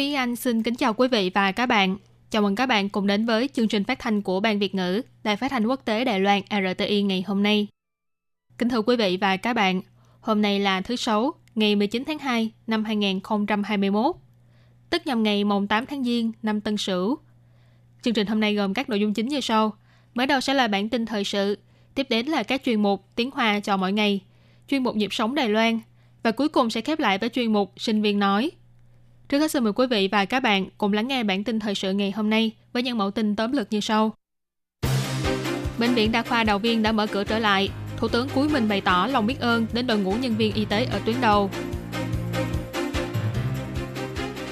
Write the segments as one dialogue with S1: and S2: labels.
S1: Thúy Anh xin kính chào quý vị và các bạn. Chào mừng các bạn cùng đến với chương trình phát thanh của Ban Việt ngữ, Đài phát thanh quốc tế Đài Loan RTI ngày hôm nay. Kính thưa quý vị và các bạn, hôm nay là thứ Sáu, ngày 19 tháng 2 năm 2021, tức nhằm ngày mùng 8 tháng Giêng năm Tân Sửu. Chương trình hôm nay gồm các nội dung chính như sau. Mở đầu sẽ là bản tin thời sự, tiếp đến là các chuyên mục tiếng Hoa cho mỗi ngày, chuyên mục nhịp sống Đài Loan và cuối cùng sẽ khép lại với chuyên mục sinh viên nói. Trước hết xin mời quý vị và các bạn cùng lắng nghe bản tin thời sự ngày hôm nay với những mẫu tin tóm lược như sau. Bệnh viện Đa khoa Đào Viên đã mở cửa trở lại. Thủ tướng Cúi mình bày tỏ lòng biết ơn đến đội ngũ nhân viên y tế ở tuyến đầu.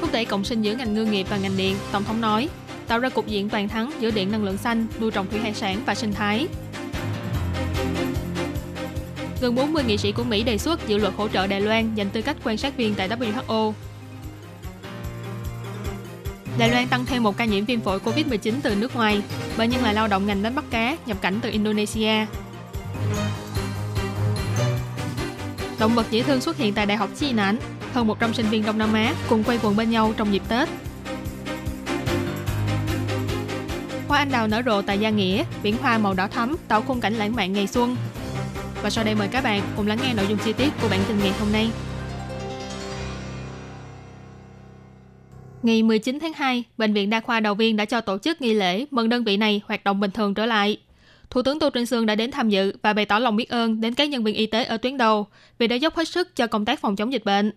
S1: Thúc đẩy cộng sinh giữa ngành ngư nghiệp và ngành điện, Tổng thống nói, tạo ra cục diện toàn thắng giữa điện năng lượng xanh, nuôi trồng thủy hải sản và sinh thái. Gần 40 nghị sĩ của Mỹ đề xuất dự luật hỗ trợ Đài Loan dành tư cách quan sát viên tại WHO Đài Loan tăng thêm một ca nhiễm viêm phổi COVID-19 từ nước ngoài. Bệnh nhân là lao động ngành đánh bắt cá nhập cảnh từ Indonesia. Động vật dễ thương xuất hiện tại Đại học Chi Nản. Hơn 100 sinh viên Đông Nam Á cùng quay quần bên nhau trong dịp Tết. Hoa anh đào nở rộ tại Gia Nghĩa, biển hoa màu đỏ thắm tạo khung cảnh lãng mạn ngày xuân. Và sau đây mời các bạn cùng lắng nghe nội dung chi tiết của bản tin ngày hôm nay. Ngày 19 tháng 2, Bệnh viện Đa khoa Đầu Viên đã cho tổ chức nghi lễ mừng đơn vị này hoạt động bình thường trở lại. Thủ tướng Tô Trinh Sương đã đến tham dự và bày tỏ lòng biết ơn đến các nhân viên y tế ở tuyến đầu vì đã dốc hết sức cho công tác phòng chống dịch bệnh.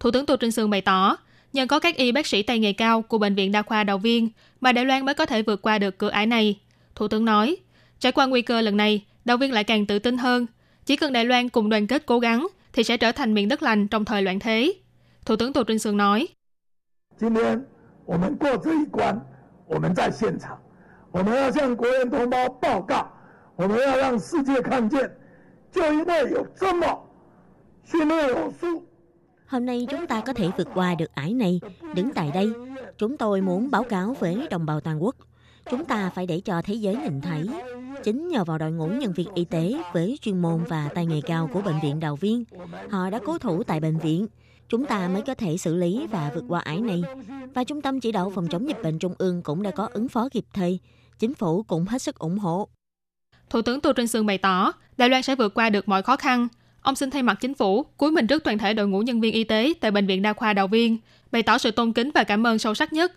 S1: Thủ tướng Tô Trinh Sương bày tỏ, nhờ có các y bác sĩ tay nghề cao của Bệnh viện Đa khoa Đầu Viên mà Đài Loan mới có thể vượt qua được cửa ải này. Thủ tướng nói, trải qua nguy cơ lần này, Đầu Viên lại càng tự tin hơn. Chỉ cần Đài Loan cùng đoàn kết cố gắng thì sẽ trở thành miền đất lành trong thời loạn thế. Thủ tướng Tô Trinh Sương nói,
S2: 今天我们过这一关，我们在现场，我们要向国人同胞报告，我们要让世界看见，就因为有这么训练有素。
S3: Hôm nay chúng ta có thể vượt qua được ải này. Đứng tại đây, chúng tôi muốn báo cáo với đồng bào toàn quốc. Chúng ta phải để cho thế giới nhìn thấy. Chính nhờ vào đội ngũ nhân viên y tế với chuyên môn và tay nghề cao của Bệnh viện Đào Viên, họ đã cố thủ tại bệnh viện. Chúng ta mới có thể xử lý và vượt qua ải này. Và Trung tâm Chỉ đạo Phòng chống dịch bệnh Trung ương cũng đã có ứng phó kịp thời. Chính phủ cũng hết sức ủng hộ.
S1: Thủ tướng Tô Trinh Sương bày tỏ, Đài Loan sẽ vượt qua được mọi khó khăn. Ông xin thay mặt chính phủ cúi mình trước toàn thể đội ngũ nhân viên y tế tại Bệnh viện Đa khoa Đào Viên, bày tỏ sự tôn kính và cảm ơn sâu sắc nhất.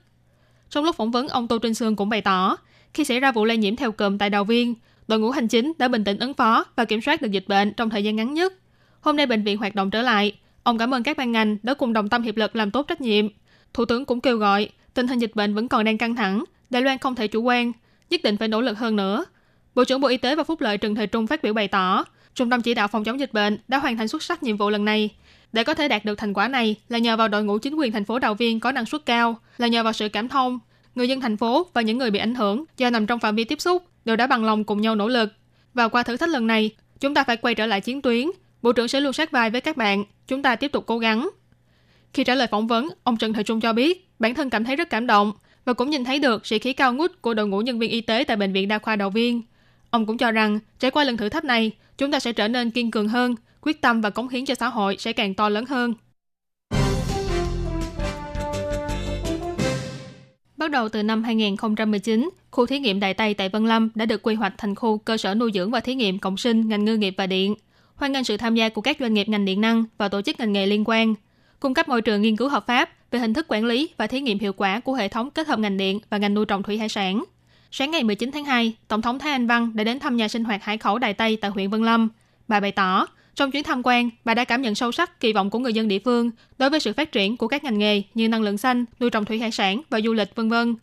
S1: Trong lúc phỏng vấn, ông Tô Trinh Sương cũng bày tỏ, khi xảy ra vụ lây nhiễm theo cụm tại Đào Viên, đội ngũ hành chính đã bình tĩnh ứng phó và kiểm soát được dịch bệnh trong thời gian ngắn nhất. Hôm nay bệnh viện hoạt động trở lại, ông cảm ơn các ban ngành đã cùng đồng tâm hiệp lực làm tốt trách nhiệm. Thủ tướng cũng kêu gọi, tình hình dịch bệnh vẫn còn đang căng thẳng, Đài Loan không thể chủ quan, nhất định phải nỗ lực hơn nữa. Bộ trưởng Bộ Y tế và Phúc lợi Trần Thời Trung phát biểu bày tỏ, Trung tâm chỉ đạo phòng chống dịch bệnh đã hoàn thành xuất sắc nhiệm vụ lần này. Để có thể đạt được thành quả này là nhờ vào đội ngũ chính quyền thành phố đầu Viên có năng suất cao, là nhờ vào sự cảm thông. Người dân thành phố và những người bị ảnh hưởng do nằm trong phạm vi tiếp xúc đều đã bằng lòng cùng nhau nỗ lực. Và qua thử thách lần này, chúng ta phải quay trở lại chiến tuyến. Bộ trưởng sẽ luôn sát vai với các bạn. Chúng ta tiếp tục cố gắng. Khi trả lời phỏng vấn, ông Trần Thời Trung cho biết bản thân cảm thấy rất cảm động và cũng nhìn thấy được sĩ khí cao ngút của đội ngũ nhân viên y tế tại Bệnh viện Đa khoa Đào Viên. Ông cũng cho rằng, trải qua lần thử thách này, chúng ta sẽ trở nên kiên cường hơn, quyết tâm và cống hiến cho xã hội sẽ càng to lớn hơn. Bắt đầu từ năm 2019, khu thí nghiệm Đại Tây tại Vân Lâm đã được quy hoạch thành khu cơ sở nuôi dưỡng và thí nghiệm cộng sinh ngành ngư nghiệp và điện. Hoan nghênh sự tham gia của các doanh nghiệp ngành điện năng và tổ chức ngành nghề liên quan, cung cấp môi trường nghiên cứu hợp pháp về hình thức quản lý và thí nghiệm hiệu quả của hệ thống kết hợp ngành điện và ngành nuôi trồng thủy hải sản. Sáng ngày 19 tháng 2, Tổng thống Thái Anh Văn đã đến thăm nhà sinh hoạt hải khẩu Đài Tây tại huyện Vân Lâm. Bà bày tỏ, trong chuyến tham quan, bà đã cảm nhận sâu sắc kỳ vọng của người dân địa phương đối với sự phát triển của các ngành nghề như năng lượng xanh, nuôi trồng thủy hải sản và du lịch vân vân.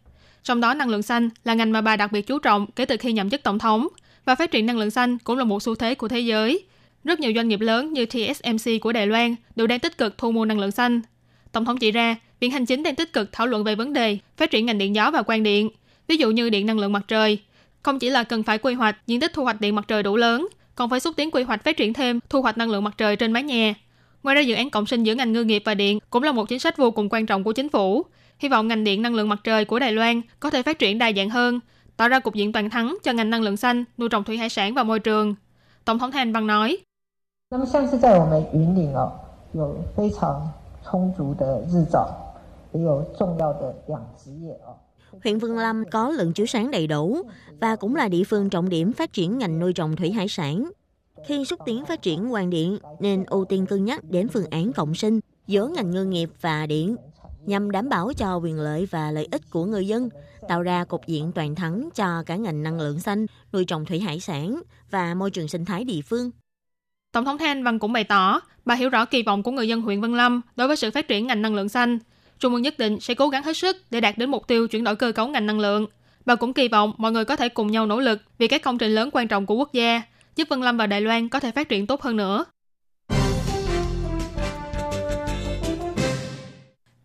S1: Trong đó năng lượng xanh là ngành mà bà đặc biệt chú trọng kể từ khi nhậm chức tổng thống và phát triển năng lượng xanh cũng là một xu thế của thế giới. Rất nhiều doanh nghiệp lớn như TSMC của Đài Loan đều đang tích cực thu mua năng lượng xanh. Tổng thống chỉ ra, Viện Hành Chính đang tích cực thảo luận về vấn đề phát triển ngành điện gió và quang điện, ví dụ như điện năng lượng mặt trời. Không chỉ là cần phải quy hoạch diện tích thu hoạch điện mặt trời đủ lớn, còn phải xúc tiến quy hoạch phát triển thêm thu hoạch năng lượng mặt trời trên mái nhà. Ngoài ra dự án cộng sinh giữa ngành ngư nghiệp và điện cũng là một chính sách vô cùng quan trọng của chính phủ. Hy vọng ngành điện năng lượng mặt trời của Đài Loan có thể phát triển đa dạng hơn, tạo ra cục diện toàn thắng cho ngành năng lượng xanh, nuôi trồng thủy hải sản và môi trường. Tổng thống Thanh Văn nói. 那么像是在我们云岭哦，有非常充足的日照，
S3: 也有重要的养殖业哦。Huyện Vân Lâm có lượng chiếu sáng đầy đủ và cũng là địa phương trọng điểm phát triển ngành nuôi trồng thủy hải sản. Khi xúc tiến phát triển hoàng điện nên ưu tiên cân nhắc đến phương án cộng sinh giữa ngành ngư nghiệp và điện nhằm đảm bảo cho quyền lợi và lợi ích của người dân, tạo ra cục diện toàn thắng cho cả ngành năng lượng xanh, nuôi trồng thủy hải sản và môi trường sinh thái địa phương.
S1: Tổng thống Thanh Văn cũng bày tỏ, bà hiểu rõ kỳ vọng của người dân huyện Vân Lâm đối với sự phát triển ngành năng lượng xanh. Trung ương nhất định sẽ cố gắng hết sức để đạt đến mục tiêu chuyển đổi cơ cấu ngành năng lượng. Bà cũng kỳ vọng mọi người có thể cùng nhau nỗ lực vì các công trình lớn quan trọng của quốc gia, giúp Vân Lâm và Đài Loan có thể phát triển tốt hơn nữa.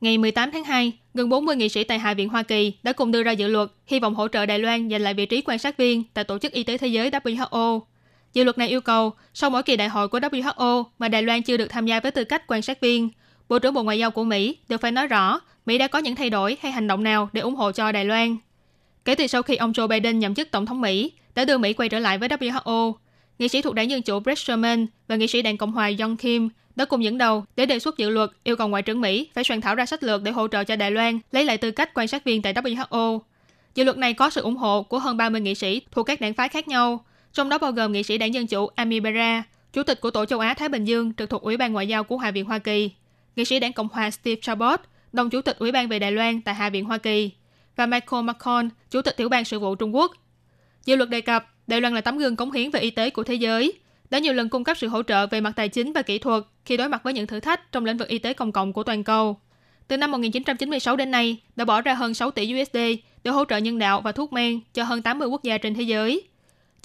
S1: Ngày 18 tháng 2, gần 40 nghị sĩ tại Hạ viện Hoa Kỳ đã cùng đưa ra dự luật hy vọng hỗ trợ Đài Loan giành lại vị trí quan sát viên tại Tổ chức Y tế Thế giới WHO. Dự luật này yêu cầu, sau mỗi kỳ đại hội của WHO mà Đài Loan chưa được tham gia với tư cách quan sát viên, Bộ trưởng Bộ Ngoại giao của Mỹ đều phải nói rõ Mỹ đã có những thay đổi hay hành động nào để ủng hộ cho Đài Loan. Kể từ sau khi ông Joe Biden nhậm chức Tổng thống Mỹ, đã đưa Mỹ quay trở lại với WHO, nghị sĩ thuộc đảng Dân Chủ Brett Sherman và nghị sĩ đảng Cộng hòa John Kim đã cùng dẫn đầu để đề xuất dự luật yêu cầu Ngoại trưởng Mỹ phải soạn thảo ra sách lược để hỗ trợ cho Đài Loan lấy lại tư cách quan sát viên tại WHO. Dự luật này có sự ủng hộ của hơn 30 nghị sĩ thuộc các đảng phái khác nhau, trong đó bao gồm nghị sĩ đảng Dân Chủ Amy Bera, chủ tịch của Tổ châu Á Thái Bình Dương trực thuộc Ủy ban Ngoại giao của Hạ viện Hoa Kỳ, nghị sĩ đảng Cộng hòa Steve Chabot, đồng chủ tịch Ủy ban về Đài Loan tại Hạ viện Hoa Kỳ, và Michael McCon, chủ tịch Tiểu ban Sự vụ Trung Quốc. Dự luật đề cập Đài Loan là tấm gương cống hiến về y tế của thế giới, đã nhiều lần cung cấp sự hỗ trợ về mặt tài chính và kỹ thuật khi đối mặt với những thử thách trong lĩnh vực y tế công cộng của toàn cầu. Từ năm 1996 đến nay, đã bỏ ra hơn 6 tỷ USD để hỗ trợ nhân đạo và thuốc men cho hơn 80 quốc gia trên thế giới.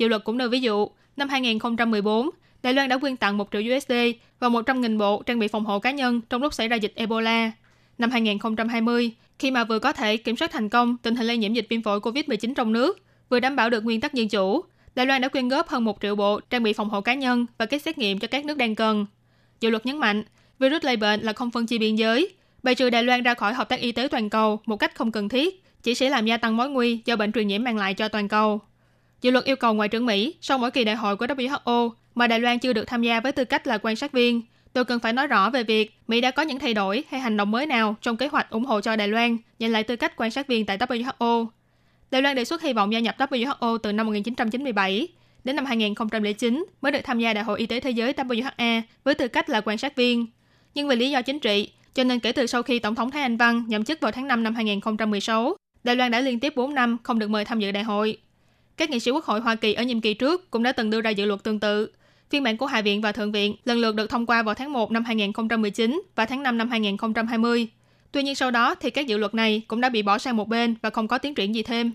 S1: Dự luật cũng nêu ví dụ, năm 2014, Đài Loan đã quyên tặng 1 triệu USD và 100.000 bộ trang bị phòng hộ cá nhân trong lúc xảy ra dịch Ebola. Năm 2020, khi mà vừa có thể kiểm soát thành công tình hình lây nhiễm dịch viêm phổi COVID-19 trong nước, vừa đảm bảo được nguyên tắc dân chủ, Đài Loan đã quyên góp hơn 1 triệu bộ trang bị phòng hộ cá nhân và kit xét nghiệm cho các nước đang cần. Dự luật nhấn mạnh, virus lây bệnh là không phân chia biên giới, bài trừ Đài Loan ra khỏi hợp tác y tế toàn cầu một cách không cần thiết, chỉ sẽ làm gia tăng mối nguy do bệnh truyền nhiễm mang lại cho toàn cầu. Dự luật yêu cầu Ngoại trưởng Mỹ sau mỗi kỳ đại hội của WHO mà Đài Loan chưa được tham gia với tư cách là quan sát viên, tôi cần phải nói rõ về việc Mỹ đã có những thay đổi hay hành động mới nào trong kế hoạch ủng hộ cho Đài Loan giành lại tư cách quan sát viên tại WHO. Đài Loan đề xuất hy vọng gia nhập WHO từ năm 1997 đến năm 2009 mới được tham gia Đại hội Y tế Thế giới WHA với tư cách là quan sát viên. Nhưng vì lý do chính trị, cho nên kể từ sau khi Tổng thống Thái Anh Văn nhậm chức vào tháng 5 năm 2016, Đài Loan đã liên tiếp 4 năm không được mời tham dự đại hội. Các nghị sĩ Quốc hội Hoa Kỳ ở nhiệm kỳ trước cũng đã từng đưa ra dự luật tương tự. Phiên bản của Hạ viện và Thượng viện lần lượt được thông qua vào tháng 1 năm 2019 và tháng 5 năm 2020. Tuy nhiên sau đó thì các dự luật này cũng đã bị bỏ sang một bên và không có tiến triển gì thêm.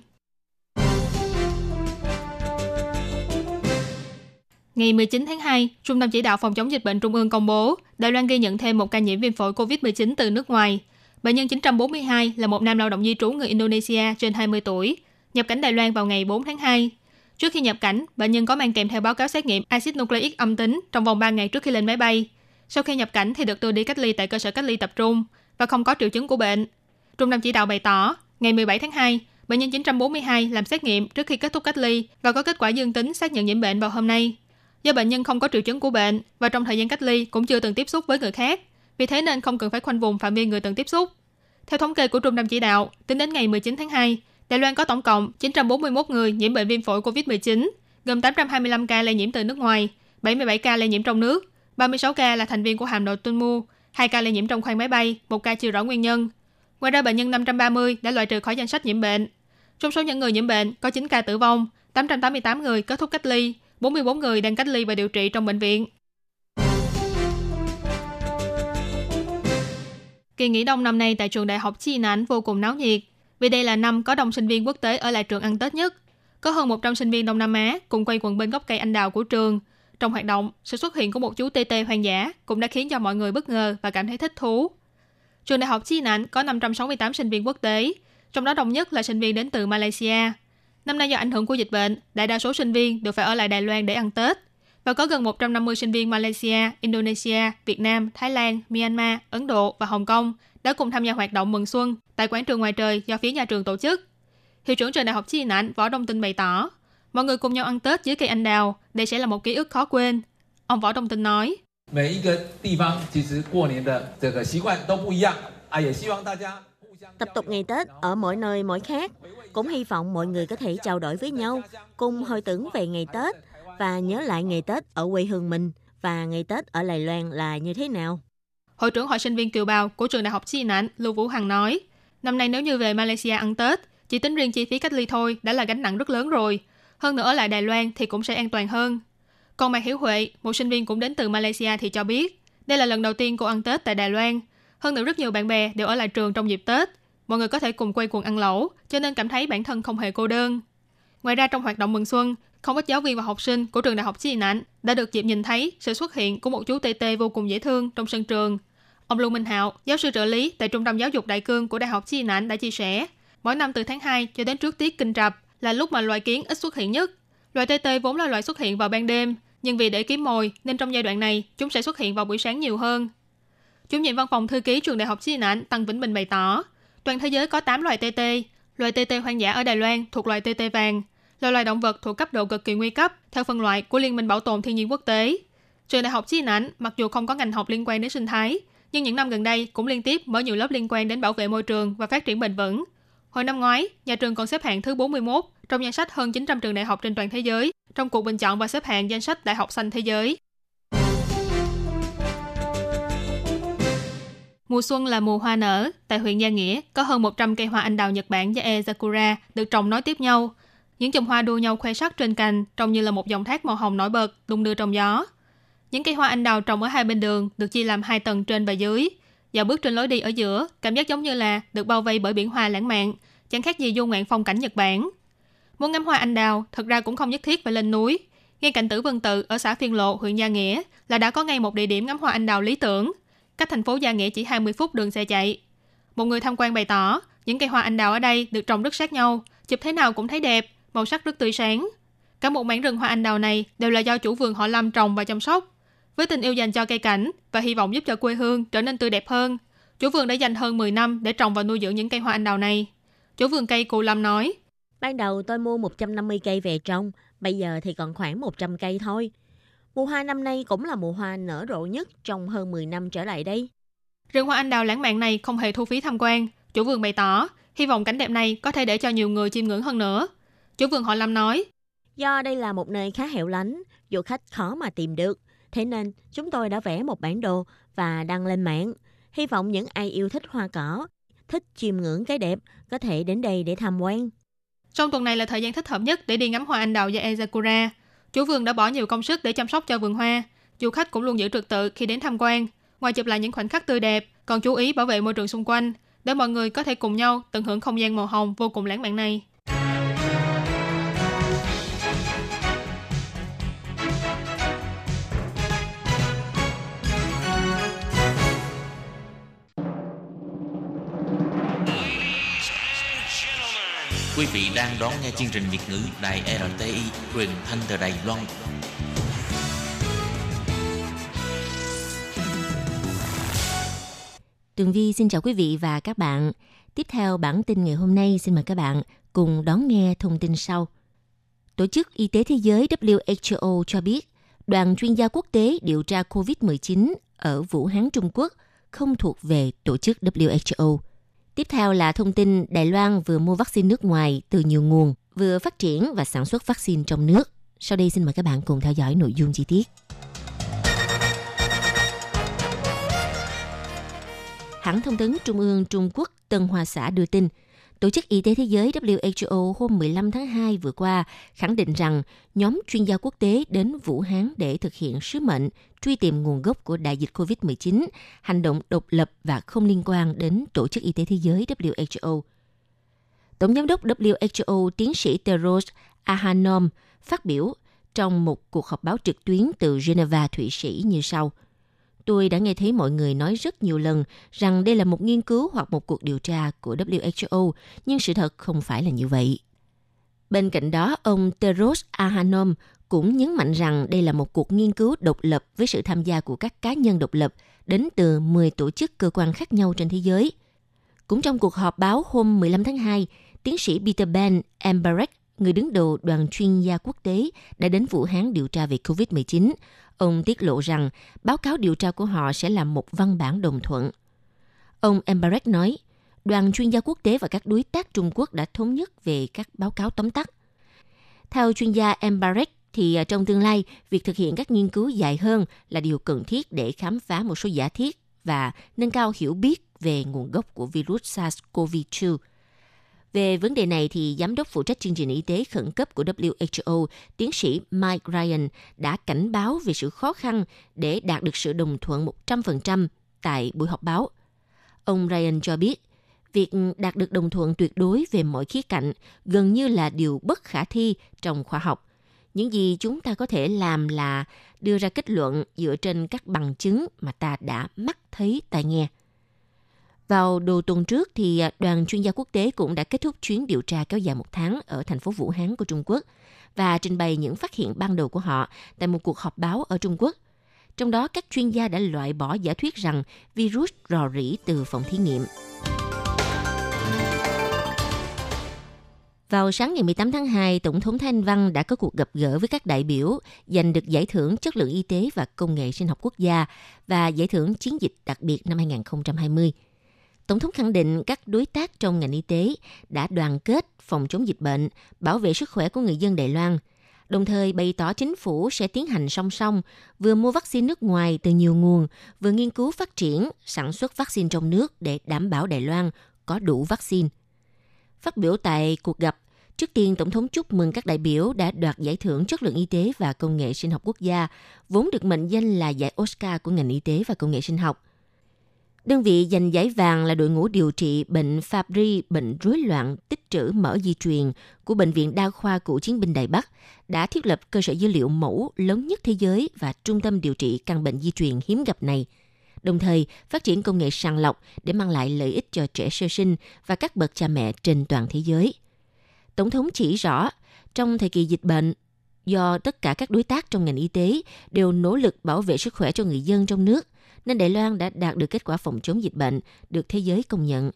S1: Ngày 19 tháng 2, Trung tâm Chỉ đạo Phòng chống dịch bệnh Trung ương công bố Đài Loan ghi nhận thêm một ca nhiễm viêm phổi COVID-19 từ nước ngoài. Bệnh nhân 942 là một nam lao động di trú người Indonesia trên 20 tuổi, nhập cảnh Đài Loan vào ngày 4 tháng 2. Trước khi nhập cảnh, bệnh nhân có mang kèm theo báo cáo xét nghiệm axit nucleic âm tính trong vòng 3 ngày trước khi lên máy bay. Sau khi nhập cảnh thì được đưa đi cách ly tại cơ sở cách ly tập trung và không có triệu chứng của bệnh. Trung tâm chỉ đạo bày tỏ, ngày 17 tháng 2, bệnh nhân 942 làm xét nghiệm trước khi kết thúc cách ly và có kết quả dương tính xác nhận nhiễm bệnh vào hôm nay. Do bệnh nhân không có triệu chứng của bệnh và trong thời gian cách ly cũng chưa từng tiếp xúc với người khác, vì thế nên không cần phải khoanh vùng phạm vi người từng tiếp xúc. Theo thống kê của Trung tâm chỉ đạo, tính đến ngày 19 tháng 2, Đài Loan có tổng cộng 941 người nhiễm bệnh viêm phổi COVID-19, gồm 825 ca lây nhiễm từ nước ngoài, 77 ca lây nhiễm trong nước, 36 ca là thành viên của hạm đội Tunmu, 2 ca lây nhiễm trong khoang máy bay, một ca chưa rõ nguyên nhân. Ngoài ra bệnh nhân 530 đã loại trừ khỏi danh sách nhiễm bệnh. Trong số những người nhiễm bệnh có 9 ca tử vong, 888 người kết thúc cách ly, 44 người đang cách ly và điều trị trong bệnh viện. Kỳ nghỉ đông năm nay tại trường đại học Chi Nản vô cùng náo nhiệt, vì đây là năm có đông sinh viên quốc tế ở lại trường ăn Tết nhất. Có hơn 100 sinh viên Đông Nam Á cùng quay quần bên gốc cây anh đào của trường. Trong hoạt động, sự xuất hiện của một chú tê tê hoang dã cũng đã khiến cho mọi người bất ngờ và cảm thấy thích thú. Trường đại học Chi Nạnh có 568 sinh viên quốc tế, trong đó đông nhất là sinh viên đến từ Malaysia. Năm nay do ảnh hưởng của dịch bệnh, đại đa số sinh viên đều phải ở lại Đài Loan để ăn Tết. Và có gần 150 sinh viên Malaysia, Indonesia, Việt Nam, Thái Lan, Myanmar, Ấn Độ và Hồng Kông đã cùng tham gia hoạt động mừng xuân tại quảng trường ngoài trời do phía nhà trường tổ chức. Hiệu trưởng trường đại học Chi Nạnh Võ Đông Tinh bày tỏ, mọi người cùng nhau ăn Tết dưới cây anh đào, đây sẽ là một ký ức khó quên. Ông Võ Đông Tinh nói,
S3: Tập tục ngày Tết ở mỗi nơi mỗi khác, cũng hy vọng mọi người có thể trao đổi với nhau, cùng hồi tưởng về ngày Tết và nhớ lại ngày Tết ở quê hương mình và ngày Tết ở Lài Loan là như thế nào.
S1: Hội trưởng Hội sinh viên kiều bào của trường đại học Chi Nạnh Lưu Vũ Hằng nói, năm nay nếu như về Malaysia ăn Tết, chỉ tính riêng chi phí cách ly thôi đã là gánh nặng rất lớn rồi. Hơn nữa ở lại Đài Loan thì cũng sẽ an toàn hơn. Còn Mạc Hiếu Huệ, một sinh viên cũng đến từ Malaysia thì cho biết, đây là lần đầu tiên cô ăn Tết tại Đài Loan. Hơn nữa rất nhiều bạn bè đều ở lại trường trong dịp Tết. Mọi người có thể cùng quay quần ăn lẩu, cho nên cảm thấy bản thân không hề cô đơn. Ngoài ra trong hoạt động mừng xuân, không ít giáo viên và học sinh của trường đại học Chi Nạnh đã được dịp nhìn thấy sự xuất hiện của một chú tê tê vô cùng dễ thương trong sân trường. Ông Lưu Minh Hạo, giáo sư trợ lý tại Trung tâm Giáo dục Đại cương của Đại học Chi Nạnh đã chia sẻ, mỗi năm từ tháng 2 cho đến trước tiết kinh rập là lúc mà loài kiến ít xuất hiện nhất. Loài tê tê vốn là loài xuất hiện vào ban đêm, nhưng vì để kiếm mồi nên trong giai đoạn này chúng sẽ xuất hiện vào buổi sáng nhiều hơn. Chủ nhiệm văn phòng thư ký trường đại học Chi Nạnh Tăng Vĩnh Bình bày tỏ, toàn thế giới có 8 loài tê tê. Loài tê tê hoang dã ở Đài Loan thuộc loài tê tê vàng, là loài động vật thuộc cấp độ cực kỳ nguy cấp theo phân loại của Liên minh Bảo tồn Thiên nhiên Quốc tế. Trường đại học Chi Nạnh mặc dù không có ngành học liên quan đến sinh thái, nhưng những năm gần đây cũng liên tiếp mở nhiều lớp liên quan đến bảo vệ môi trường và phát triển bền vững. Hồi năm ngoái, nhà trường còn xếp hạng thứ 41 trong danh sách hơn 900 trường đại học trên toàn thế giới trong cuộc bình chọn và xếp hạng danh sách đại học xanh thế giới. Mùa xuân là mùa hoa nở. Tại huyện Gia Nghĩa, có hơn 100 cây hoa anh đào Nhật Bản và Sakura được trồng nối tiếp nhau. Những chùm hoa đua nhau khoe sắc trên cành, trông như là một dòng thác màu hồng nổi bật, đung đưa trong gió. Những cây hoa anh đào trồng ở hai bên đường được chia làm hai tầng trên và dưới. Dạo bước trên lối đi ở giữa, cảm giác giống như là được bao vây bởi biển hoa lãng mạn, chẳng khác gì du ngoạn phong cảnh Nhật Bản. Muốn ngắm hoa anh đào, thật ra cũng không nhất thiết phải lên núi. Ngay cạnh Tử Vân Tự ở xã Phiên Lộ, huyện Gia Nghĩa là đã có ngay một địa điểm ngắm hoa anh đào lý tưởng. Cách thành phố Gia Nghĩa chỉ 20 phút đường xe chạy. Một người tham quan bày tỏ, những cây hoa anh đào ở đây được trồng rất sát nhau, chụp thế nào cũng thấy đẹp, màu sắc rất tươi sáng. Cả một mảng rừng hoa anh đào này đều là do chủ vườn họ Lâm trồng và chăm sóc. Với tình yêu dành cho cây cảnh và hy vọng giúp cho quê hương trở nên tươi đẹp hơn, chủ vườn đã dành hơn 10 năm để trồng và nuôi dưỡng những cây hoa anh đào này. Chủ vườn cây Cù Lâm nói,
S3: Ban đầu tôi mua 150 cây về trồng, bây giờ thì còn khoảng 100 cây thôi. Mùa hoa năm nay cũng là mùa hoa nở rộ nhất trong hơn 10 năm trở lại đây.
S1: Rừng hoa anh đào lãng mạn này không hề thu phí tham quan. Chủ vườn bày tỏ, hy vọng cảnh đẹp này có thể để cho nhiều người chiêm ngưỡng hơn nữa. Chủ vườn họ Lâm nói,
S3: Do đây là một nơi khá hẻo lánh, du khách khó mà tìm được. Thế nên chúng tôi đã vẽ một bản đồ và đăng lên mạng. Hy vọng những ai yêu thích hoa cỏ, thích chiêm ngưỡng cái đẹp có thể đến đây để tham quan.
S1: Trong tuần này là thời gian thích hợp nhất để đi ngắm hoa anh đào và Ezakura. Chủ vườn đã bỏ nhiều công sức để chăm sóc cho vườn hoa. Du khách cũng luôn giữ trật tự khi đến tham quan. Ngoài chụp lại những khoảnh khắc tươi đẹp, còn chú ý bảo vệ môi trường xung quanh để mọi người có thể cùng nhau tận hưởng không gian màu hồng vô cùng lãng mạn này.
S4: Quý vị đang đón nghe chương trình Việt ngữ Đài RTI truyền thanh từ Đài Loan.
S3: Tường Vi xin chào quý vị và các bạn. Tiếp theo bản tin ngày hôm nay xin mời các bạn cùng đón nghe thông tin sau. Tổ chức Y tế Thế giới WHO cho biết đoàn chuyên gia quốc tế điều tra COVID-19 ở Vũ Hán, Trung Quốc không thuộc về tổ chức WHO. Tiếp theo là thông tin Đài Loan vừa mua vaccine nước ngoài từ nhiều nguồn, vừa phát triển và sản xuất vaccine trong nước. Sau đây xin mời các bạn cùng theo dõi nội dung chi tiết. Hãng thông tấn Trung ương Trung Quốc Tân Hoa Xã đưa tin, Tổ chức Y tế Thế giới WHO hôm 15 tháng 2 vừa qua khẳng định rằng nhóm chuyên gia quốc tế đến Vũ Hán để thực hiện sứ mệnh truy tìm nguồn gốc của đại dịch COVID-19, hành động độc lập và không liên quan đến Tổ chức Y tế Thế giới WHO. Tổng giám đốc WHO tiến sĩ Teros Ahanom phát biểu trong một cuộc họp báo trực tuyến từ Geneva, Thụy Sĩ như sau. Tôi đã nghe thấy mọi người nói rất nhiều lần rằng đây là một nghiên cứu hoặc một cuộc điều tra của WHO, nhưng sự thật không phải là như vậy. Bên cạnh đó, ông Teros Ahanom cũng nhấn mạnh rằng đây là một cuộc nghiên cứu độc lập với sự tham gia của các cá nhân độc lập đến từ 10 tổ chức cơ quan khác nhau trên thế giới. Cũng trong cuộc họp báo hôm 15 tháng 2, tiến sĩ Peter Ben Embarek, người đứng đầu đoàn chuyên gia quốc tế, đã đến Vũ Hán điều tra về COVID-19. Ông tiết lộ rằng báo cáo điều tra của họ sẽ là một văn bản đồng thuận. Ông Embarek nói, đoàn chuyên gia quốc tế và các đối tác Trung Quốc đã thống nhất về các báo cáo tóm tắt. Theo chuyên gia Embarek, thì à, trong tương lai, việc thực hiện các nghiên cứu dài hơn là điều cần thiết để khám phá một số giả thiết và nâng cao hiểu biết về nguồn gốc của virus SARS-CoV-2. Về vấn đề này thì giám đốc phụ trách chương trình y tế khẩn cấp của WHO, tiến sĩ Mike Ryan đã cảnh báo về sự khó khăn để đạt được sự đồng thuận 100% tại buổi họp báo. Ông Ryan cho biết, việc đạt được đồng thuận tuyệt đối về mọi khía cạnh gần như là điều bất khả thi trong khoa học. Những gì chúng ta có thể làm là đưa ra kết luận dựa trên các bằng chứng mà ta đã mắt thấy tai nghe. Vào đầu tuần trước thì à, đoàn chuyên gia quốc tế cũng đã kết thúc chuyến điều tra kéo dài một tháng ở thành phố Vũ Hán của Trung Quốc và trình bày những phát hiện ban đầu của họ tại một cuộc họp báo ở Trung Quốc. Trong đó, các chuyên gia đã loại bỏ giả thuyết rằng virus rò rỉ từ phòng thí nghiệm. Vào sáng ngày 18 tháng 2, Tổng thống Thanh Văn đã có cuộc gặp gỡ với các đại biểu giành được giải thưởng chất lượng y tế và công nghệ sinh học quốc gia và giải thưởng chiến dịch đặc biệt năm 2020. Tổng thống khẳng định các đối tác trong ngành y tế đã đoàn kết phòng chống dịch bệnh, bảo vệ sức khỏe của người dân Đài Loan, đồng thời bày tỏ chính phủ sẽ tiến hành song song, vừa mua vaccine nước ngoài từ nhiều nguồn, vừa nghiên cứu phát triển, sản xuất vaccine trong nước để đảm bảo Đài Loan có đủ vaccine. Phát biểu tại cuộc gặp, trước tiên Tổng thống chúc mừng các đại biểu đã đoạt giải thưởng chất lượng y tế và công nghệ sinh học quốc gia, vốn được mệnh danh là giải Oscar của ngành y tế và công nghệ sinh học – Đơn vị giành giải vàng là đội ngũ điều trị bệnh Fabry, bệnh rối loạn tích trữ mỡ di truyền của Bệnh viện Đa khoa Cựu chiến binh Đài Bắc đã thiết lập cơ sở dữ liệu mẫu lớn nhất thế giới và trung tâm điều trị căn bệnh di truyền hiếm gặp này. Đồng thời, phát triển công nghệ sàng lọc để mang lại lợi ích cho trẻ sơ sinh và các bậc cha mẹ trên toàn thế giới. Tổng thống chỉ rõ, trong thời kỳ dịch bệnh, do tất cả các đối tác trong ngành y tế đều nỗ lực bảo vệ sức khỏe cho người dân trong nước, nên Đài Loan đã đạt được kết quả phòng chống dịch bệnh được thế giới công nhận.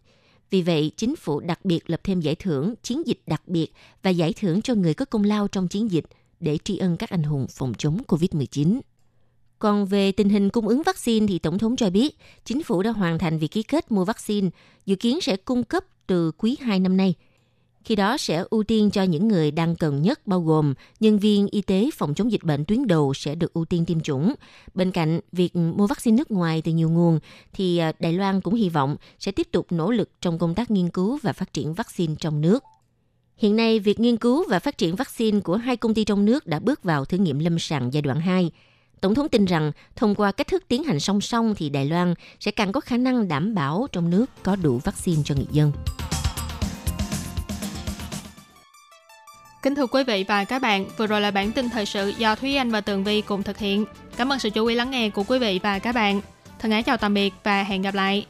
S3: Vì vậy, chính phủ đặc biệt lập thêm giải thưởng chiến dịch đặc biệt và giải thưởng cho người có công lao trong chiến dịch để tri ân các anh hùng phòng chống COVID-19. Còn về tình hình cung ứng vaccine thì Tổng thống cho biết chính phủ đã hoàn thành việc ký kết mua vaccine, dự kiến sẽ cung cấp từ quý 2 năm nay – khi đó sẽ ưu tiên cho những người đang cần nhất bao gồm nhân viên y tế phòng chống dịch bệnh tuyến đầu sẽ được ưu tiên tiêm chủng. Bên cạnh việc mua vaccine nước ngoài từ nhiều nguồn thì à, Đài Loan cũng hy vọng sẽ tiếp tục nỗ lực trong công tác nghiên cứu và phát triển vaccine trong nước. Hiện nay, việc nghiên cứu và phát triển vaccine của hai công ty trong nước đã bước vào thử nghiệm lâm sàng giai đoạn 2. Tổng thống tin rằng thông qua cách thức tiến hành song song thì Đài Loan sẽ càng có khả năng đảm bảo trong nước có đủ vaccine cho người dân.
S1: Kính thưa quý vị và các bạn, vừa rồi là bản tin thời sự do Thúy Anh và Tường Vi cùng thực hiện. Cảm ơn sự chú ý lắng nghe của quý vị và các bạn. Thân ái chào tạm biệt và hẹn gặp lại.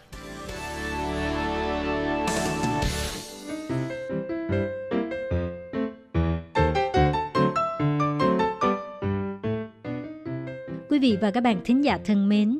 S5: Quý vị và các bạn thính giả thân mến,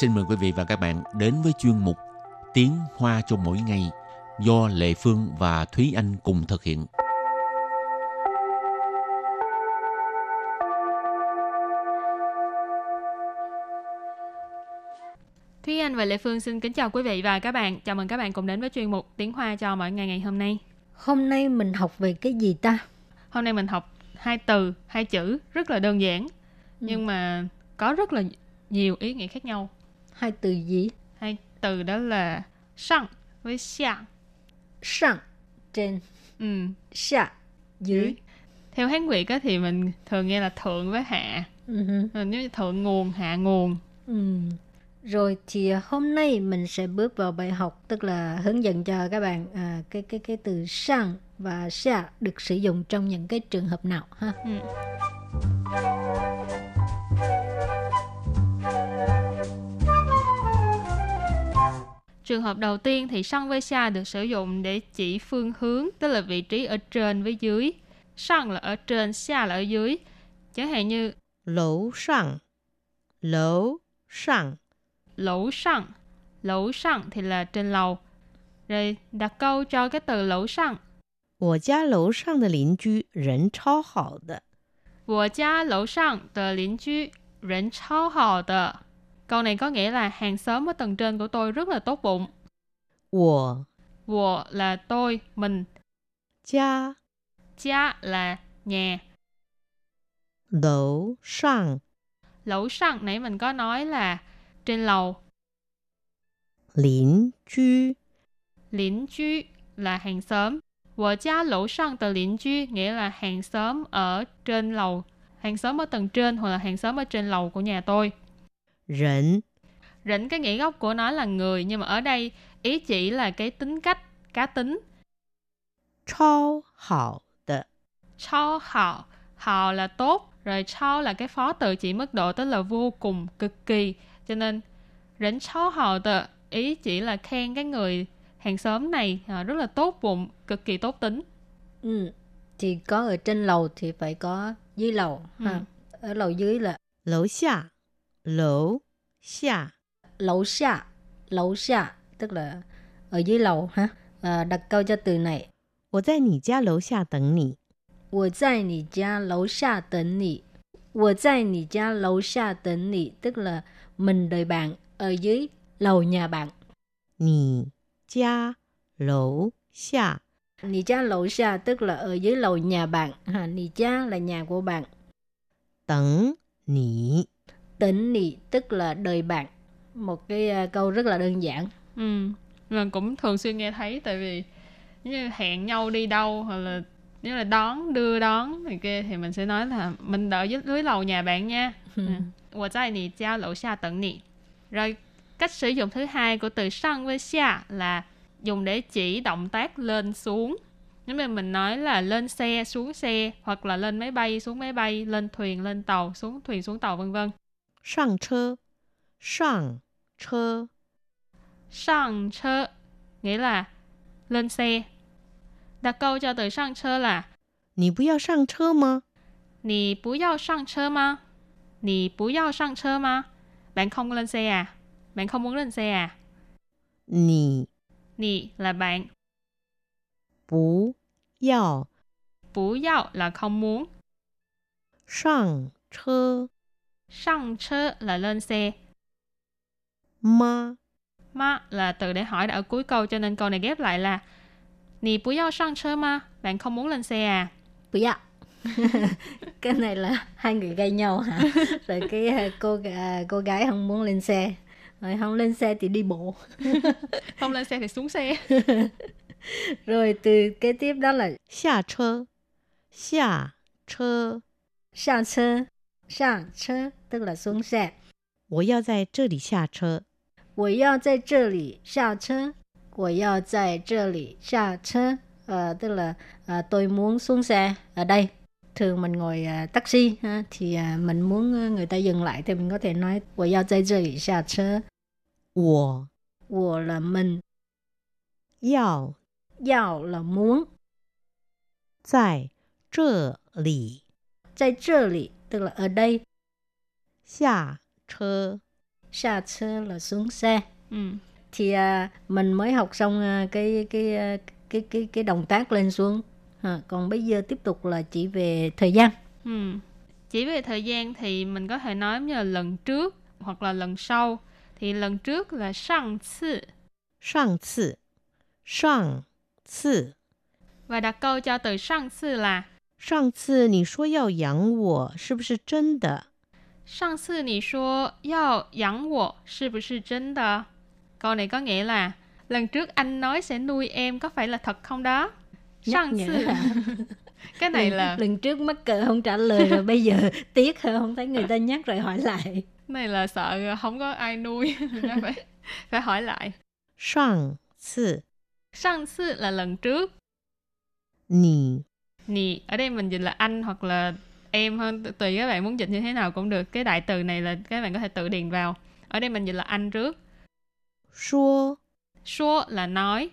S4: Xin mời quý vị và các bạn đến với chuyên mục Tiếng Hoa cho mỗi ngày do Lệ Phương và Thúy Anh cùng thực hiện.
S1: Thúy Anh và Lệ Phương xin kính chào quý vị và các bạn. Chào mừng các bạn cùng đến với chuyên mục Tiếng Hoa cho mỗi ngày ngày hôm nay.
S5: Hôm nay mình học về cái gì ta?
S1: Hôm nay mình học hai từ, hai chữ rất là đơn giản. Nhưng mà có rất là nhiều ý nghĩa khác nhau.
S5: Hai từ gì?
S1: Hai từ đó là sang với xia.
S5: Sang, trên,
S1: Ừ,
S5: xạ, dưới.
S1: Theo Hán Việt á, thì mình thường nghe là thượng với hạ.
S5: Ừ hứ.
S1: Ờ, Nếu như thượng nguồn, hạ nguồn.
S5: Ừ. Rồi thì hôm nay mình sẽ bước vào bài học tức là hướng dẫn cho các bạn à, cái cái cái từ sang và xạ được sử dụng trong những cái trường hợp nào ha.
S1: Ừ. Trường hợp đầu tiên thì sang với xa được sử dụng để chỉ phương hướng, tức là vị trí ở trên với dưới. Sang là ở trên, xa là ở dưới. Chẳng hạn như
S6: 楼上，楼上，
S1: lẩu sang. Lẩu sang thì là trên lầu. Rồi đặt câu cho cái từ lẩu sang.
S6: 我家楼上的邻居人超好的。
S1: 我家楼上的邻居人超好的. Câu này có nghĩa là hàng xóm ở tầng trên của tôi rất là tốt bụng.
S6: Wo.
S1: Wo là tôi, mình.
S6: Gia.
S1: Gia là nhà.
S6: Lầu sang.
S1: Lầu sang nãy mình có nói là trên lầu.
S6: Lín chư.
S1: Lín chư là hàng xóm. Wo gia lầu sang tờ lín chư nghĩa là hàng xóm ở trên lầu. Hàng xóm ở tầng trên hoặc là hàng xóm ở trên lầu của nhà tôi.
S6: Rỉnh
S1: Rỉnh cái nghĩa gốc của nó là người nhưng mà ở đây ý chỉ là cái tính cách, cá tính.
S6: Chao hào de.
S1: Chao hào, hào là tốt, rồi chao là cái phó từ chỉ mức độ tức là vô cùng, cực kỳ. Cho nên rỉnh chao hào de ý chỉ là khen cái người hàng xóm này à, rất là tốt bụng, cực kỳ tốt tính.
S5: Ừ, thì có ở trên lầu thì phải có dưới lầu.
S1: Ừ. Ha.
S5: Ở lầu dưới là
S6: lầu xa 楼下，
S5: lầu xa, lầu xa tức là ở dưới lầu ha. À, đặt câu cho từ này
S6: 我在你家楼下等你。
S5: 我在你家楼下等你。我在你家楼下等你 tức là mình đợi bạn ở dưới lầu nhà bạn.
S6: 你家楼下
S5: Nì cha lầu xa tức là ở dưới lầu nhà bạn. Ha, nì cha là nhà của bạn.
S6: 等你。
S5: tên nị tức là đời bạn một cái uh, câu rất là đơn giản.
S1: Ừ mình cũng thường xuyên nghe thấy tại vì như hẹn nhau đi đâu hoặc là nếu là đón đưa đón thì kia thì mình sẽ nói là mình đợi dưới dưới lầu nhà bạn nha.
S5: Ừ.
S1: Ừ. Của trai nì giao lẩu xa tận nị rồi cách sử dụng thứ hai của từ sang với xa là dùng để chỉ động tác lên xuống. Nếu mà mình nói là lên xe xuống xe hoặc là lên máy bay xuống máy bay lên thuyền lên tàu xuống thuyền xuống tàu vân vân.
S6: 上车，上车，
S1: Sang chơ nghĩa là lên xe. Đặt câu cho từ sang chơ là
S6: 你不要上车吗？
S1: 你不要上车吗？你不要上车吗？Bạn không lên xe à? Bạn không muốn lên xe à?
S6: 你
S1: Nì là bạn,
S6: 不要
S1: bú yào là không muốn,
S6: 上车
S1: Sang chơ là lên xe.
S6: Ma.
S1: Ma là từ để hỏi ở cuối câu cho nên câu này ghép lại là Nì bú yao sang chơ ma. Bạn không muốn lên xe à?
S5: Bú yao. cái này là hai người gây nhau hả? Rồi cái ờ, cô ờ, cô gái không muốn lên xe. Rồi không lên xe thì đi bộ.
S1: không lên xe thì xuống xe.
S5: Rồi từ kế tiếp đó là
S6: Xà chơ. Xà chơ.
S5: Xà chơ. Xà chơ tức là xuống xe.
S6: 我要在这里下车。
S5: 我要在这里下车。我要在这里下车. Ờ, tức là à, tôi muốn xuống xe ở đây. Thường mình ngồi à, taxi ha, thì à, mình muốn à, người ta dừng lại thì mình có thể nói 我要在这里下车.
S6: 我
S5: 我 là mình,
S6: 要
S5: 要 là muốn.
S6: 在这里
S5: 在这里 tức là ở đây.
S6: 下车。
S5: Xa车là xuống xe.
S1: ừ.
S5: Thì à, mình mới học xong à, cái cái à, cái cái cái động tác lên xuống. À, còn bây giờ tiếp tục là chỉ về thời gian.
S1: Ừ. Chỉ về thời gian thì mình có thể nói như là lần trước hoặc là lần sau. Thì lần trước là sang 次
S6: 上次，上次，
S1: và đặt câu cho từ sang 次 là
S6: 上次你说要养我，是不是真的？
S1: 上次你说要养我是不是真的? Câu này có nghĩa là lần trước anh nói sẽ nuôi em có phải là thật không đó?
S5: Nhắc
S1: Sang
S5: nhở
S1: 次
S5: hả?
S1: cái này
S5: lần,
S1: là
S5: lần trước mắc cỡ không trả lời rồi bây giờ tiếc hả không thấy người ta nhắc rồi hỏi lại
S1: cái này là sợ không có ai nuôi Nên phải phải hỏi lại.
S6: 上次
S1: Sang 次 là lần trước.
S6: 你
S1: Nì, ở đây mình dịch là anh hoặc là em hơn tùy các bạn muốn dịch như thế nào cũng được. Cái đại từ này là các bạn có thể tự điền vào. Ở đây mình dịch là anh trước.
S6: Shua
S1: Shua là nói.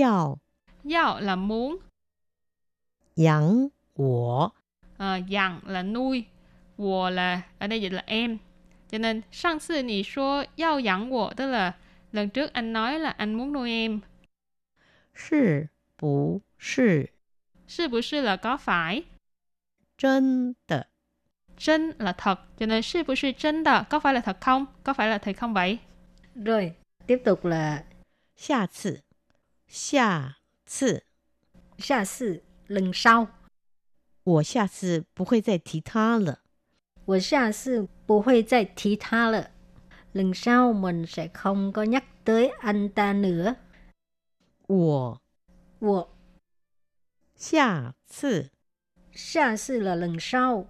S6: Yào.
S1: Yào là muốn.
S6: Yang. Của
S1: à, ờ, Yang là nuôi. Wo là ở đây dịch là em. Cho nên sang sư nì số yao yang wo tức là lần trước anh nói là anh muốn nuôi em.
S6: Sư bù. Sư
S1: Sư bù sư là có phải.
S6: 真的？
S1: chân là thật. Cho nên sư bù sư chân đó có phải là thật không? Có phải là thật không vậy?
S5: rồi tiếp tục là
S6: 下次，下次，
S5: xa sự lần sau
S6: 我下次不会再提他了。
S5: 我下次不会再提他了 lần sau mình sẽ không có nhắc tới anh ta nữa
S6: 我
S5: 我
S6: 下次
S5: 下次 là lần sau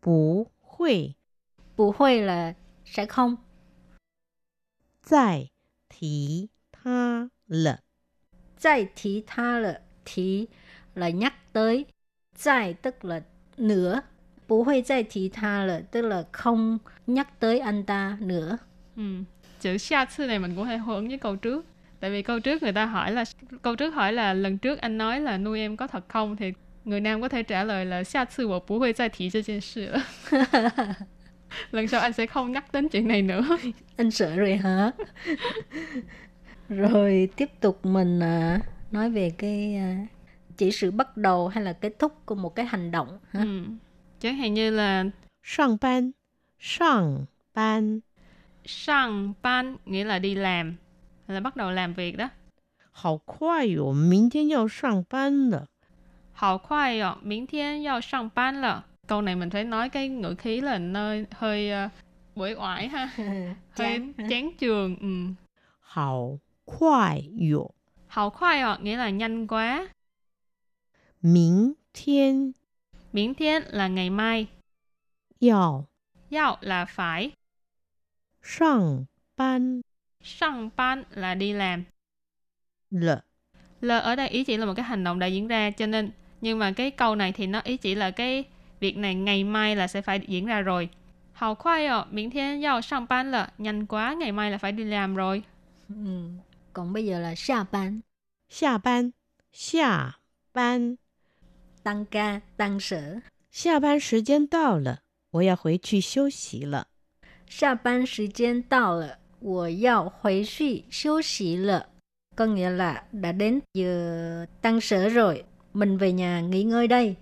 S6: 不会
S5: 不会 là sẽ không
S6: 再提他了。
S5: 再提他了 提là nhắc tới 再 tức là nữa 不会再提他了 tức là không nhắc tới anh ta nữa
S1: Ừ. Chữ xa sư này mình cũng hay hưởng với câu trước. Tại vì câu trước người ta hỏi là câu trước hỏi là lần trước anh nói là nuôi em có thật không thì người nam có thể trả lời là xa sư 我不会再提这件事了. lần sau anh sẽ không nhắc đến chuyện này nữa.
S5: anh sợ rồi hả rồi tiếp tục mình à, nói về cái à, chỉ sự bắt đầu hay là kết thúc của một cái hành động ha?
S1: Ừ. Chẳng hạn như là
S6: 上班，上班，
S1: sang ban nghĩa là đi làm là bắt đầu làm việc đó.
S6: 好快哟！明天要上班了。
S1: Hào khoai yọ. Câu này mình phải nói cái ngữ khí là nơi hơi ờ, uh, ngoại ha. hơi
S5: chán
S1: trường. Ừ.
S6: Hào khoai yọ.
S1: Hào khoai yọ nghĩa là nhanh quá.
S6: Mình thiên.
S1: Mình thiên là ngày mai.
S6: Yào.
S1: Yào là phải.
S6: Sang ban.
S1: Sang ban là đi làm.
S6: Lợ.
S1: L ở đây ý chỉ là một cái hành động đã diễn ra cho nên nhưng mà cái câu này thì nó ý chỉ là cái việc này ngày mai là sẽ phải diễn ra rồi. Hào khoai ạ, miễn thiên yao sang ban là nhanh quá, ngày mai là phải đi làm rồi.
S5: Ừ. còn bây giờ là xa ban
S6: 下班，下班，
S5: tăng ca tăng sở
S6: 下班时间到了，我要回去休息了。
S5: 下班时间到了我要回去休息了 có nghĩa là đã đến giờ tăng sở rồi mình về nhà nghỉ ngơi đây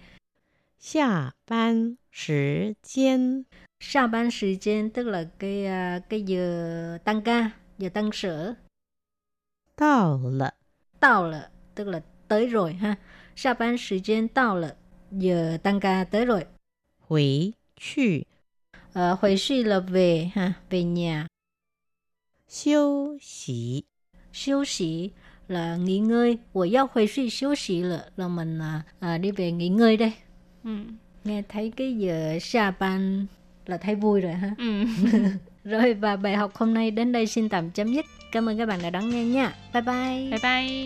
S6: 下班时间
S5: Sa ban thời gian tức là cái à, cái giờ tăng ca, giờ tăng sở.
S6: 到了，
S5: Tao là tức là tới rồi ha. Sa ban thời gian tao là giờ tăng ca tới rồi.
S6: 回去
S5: Ờ, hồi suy là về ha, về nhà.
S6: 休息。
S5: Siêu sĩ là nghỉ ngơi, của giao hồi suy xíu xì là, là mình à, à, đi về nghỉ ngơi đây.
S1: Ừ.
S5: Nghe thấy cái giờ xa ban là thấy vui rồi ha.
S1: Ừ.
S5: rồi và bài học hôm nay đến đây xin tạm chấm dứt. Cảm ơn các bạn đã đón nghe nha. Bye bye.
S1: Bye bye.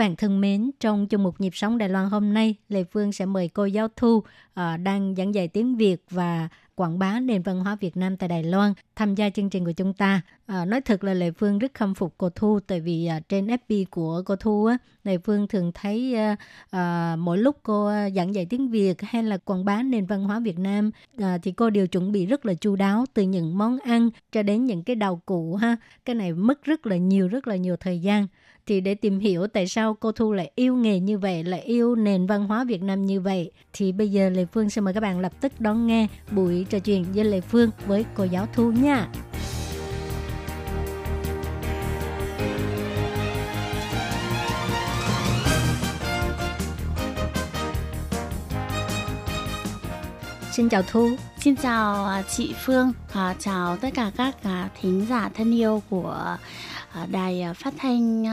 S5: Bạn thân mến, trong chương mục nhịp sống Đài Loan hôm nay, Lê Phương sẽ mời cô giáo Thu uh, đang giảng dạy tiếng Việt và quảng bá nền văn hóa Việt Nam tại Đài Loan tham gia chương trình của chúng ta. À, nói thật là Lê Phương rất khâm phục cô Thu tại vì à, trên FB của cô Thu á, Lê Phương thường thấy à, à, mỗi lúc cô giảng dạy tiếng Việt hay là quảng bá nền văn hóa Việt Nam à, thì cô đều chuẩn bị rất là chu đáo từ những món ăn cho đến những cái đầu cụ ha. Cái này mất rất là nhiều rất là nhiều thời gian thì để tìm hiểu tại sao cô Thu lại yêu nghề như vậy, lại yêu nền văn hóa Việt Nam như vậy, thì bây giờ Lê Phương sẽ mời các bạn lập tức đón nghe buổi trò chuyện với Lê Phương với cô giáo Thu nha. Xin chào Thu.
S7: Xin chào chị Phương, à, chào tất cả các à, thính giả thân yêu của đài à, phát thanh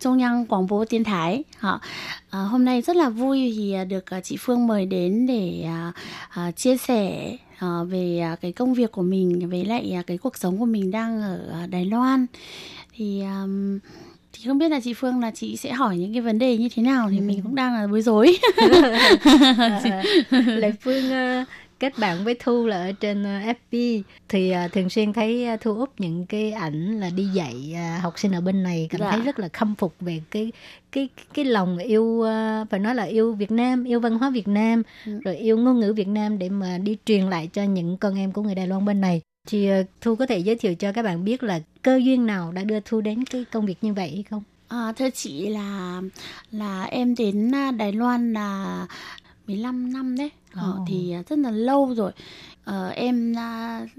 S7: Trung 央 Quảng bố Tiên Thái. À, hôm nay rất là vui thì được chị Phương mời đến để chia sẻ về cái công việc của mình với lại cái cuộc sống của mình đang ở Đài Loan. Thì thì không biết là chị Phương là chị sẽ hỏi những cái vấn đề như thế nào thì mình cũng đang là bối rối.
S5: À, Lê Phương ờ, kết bạn với Thu là ở trên ờ, FB thì ờ, thường xuyên thấy ờ, Thu úp những cái ảnh là đi dạy học sinh ở bên này cảm
S7: Dạ.
S5: thấy rất là khâm phục về cái cái cái lòng yêu phải nói là yêu Việt Nam, yêu văn hóa Việt Nam,
S7: Ừ.
S5: rồi yêu ngôn ngữ Việt Nam để mà đi truyền lại cho những con em của người Đài Loan bên này. Thì Thu có thể giới thiệu cho các bạn biết là cơ duyên nào đã đưa Thu đến cái công việc như vậy hay không?
S7: À, thưa chị là là em đến à, Đài Loan là 15 năm đấy Ờ,
S5: Ồ.
S7: thì à, rất là lâu rồi. Ờ, em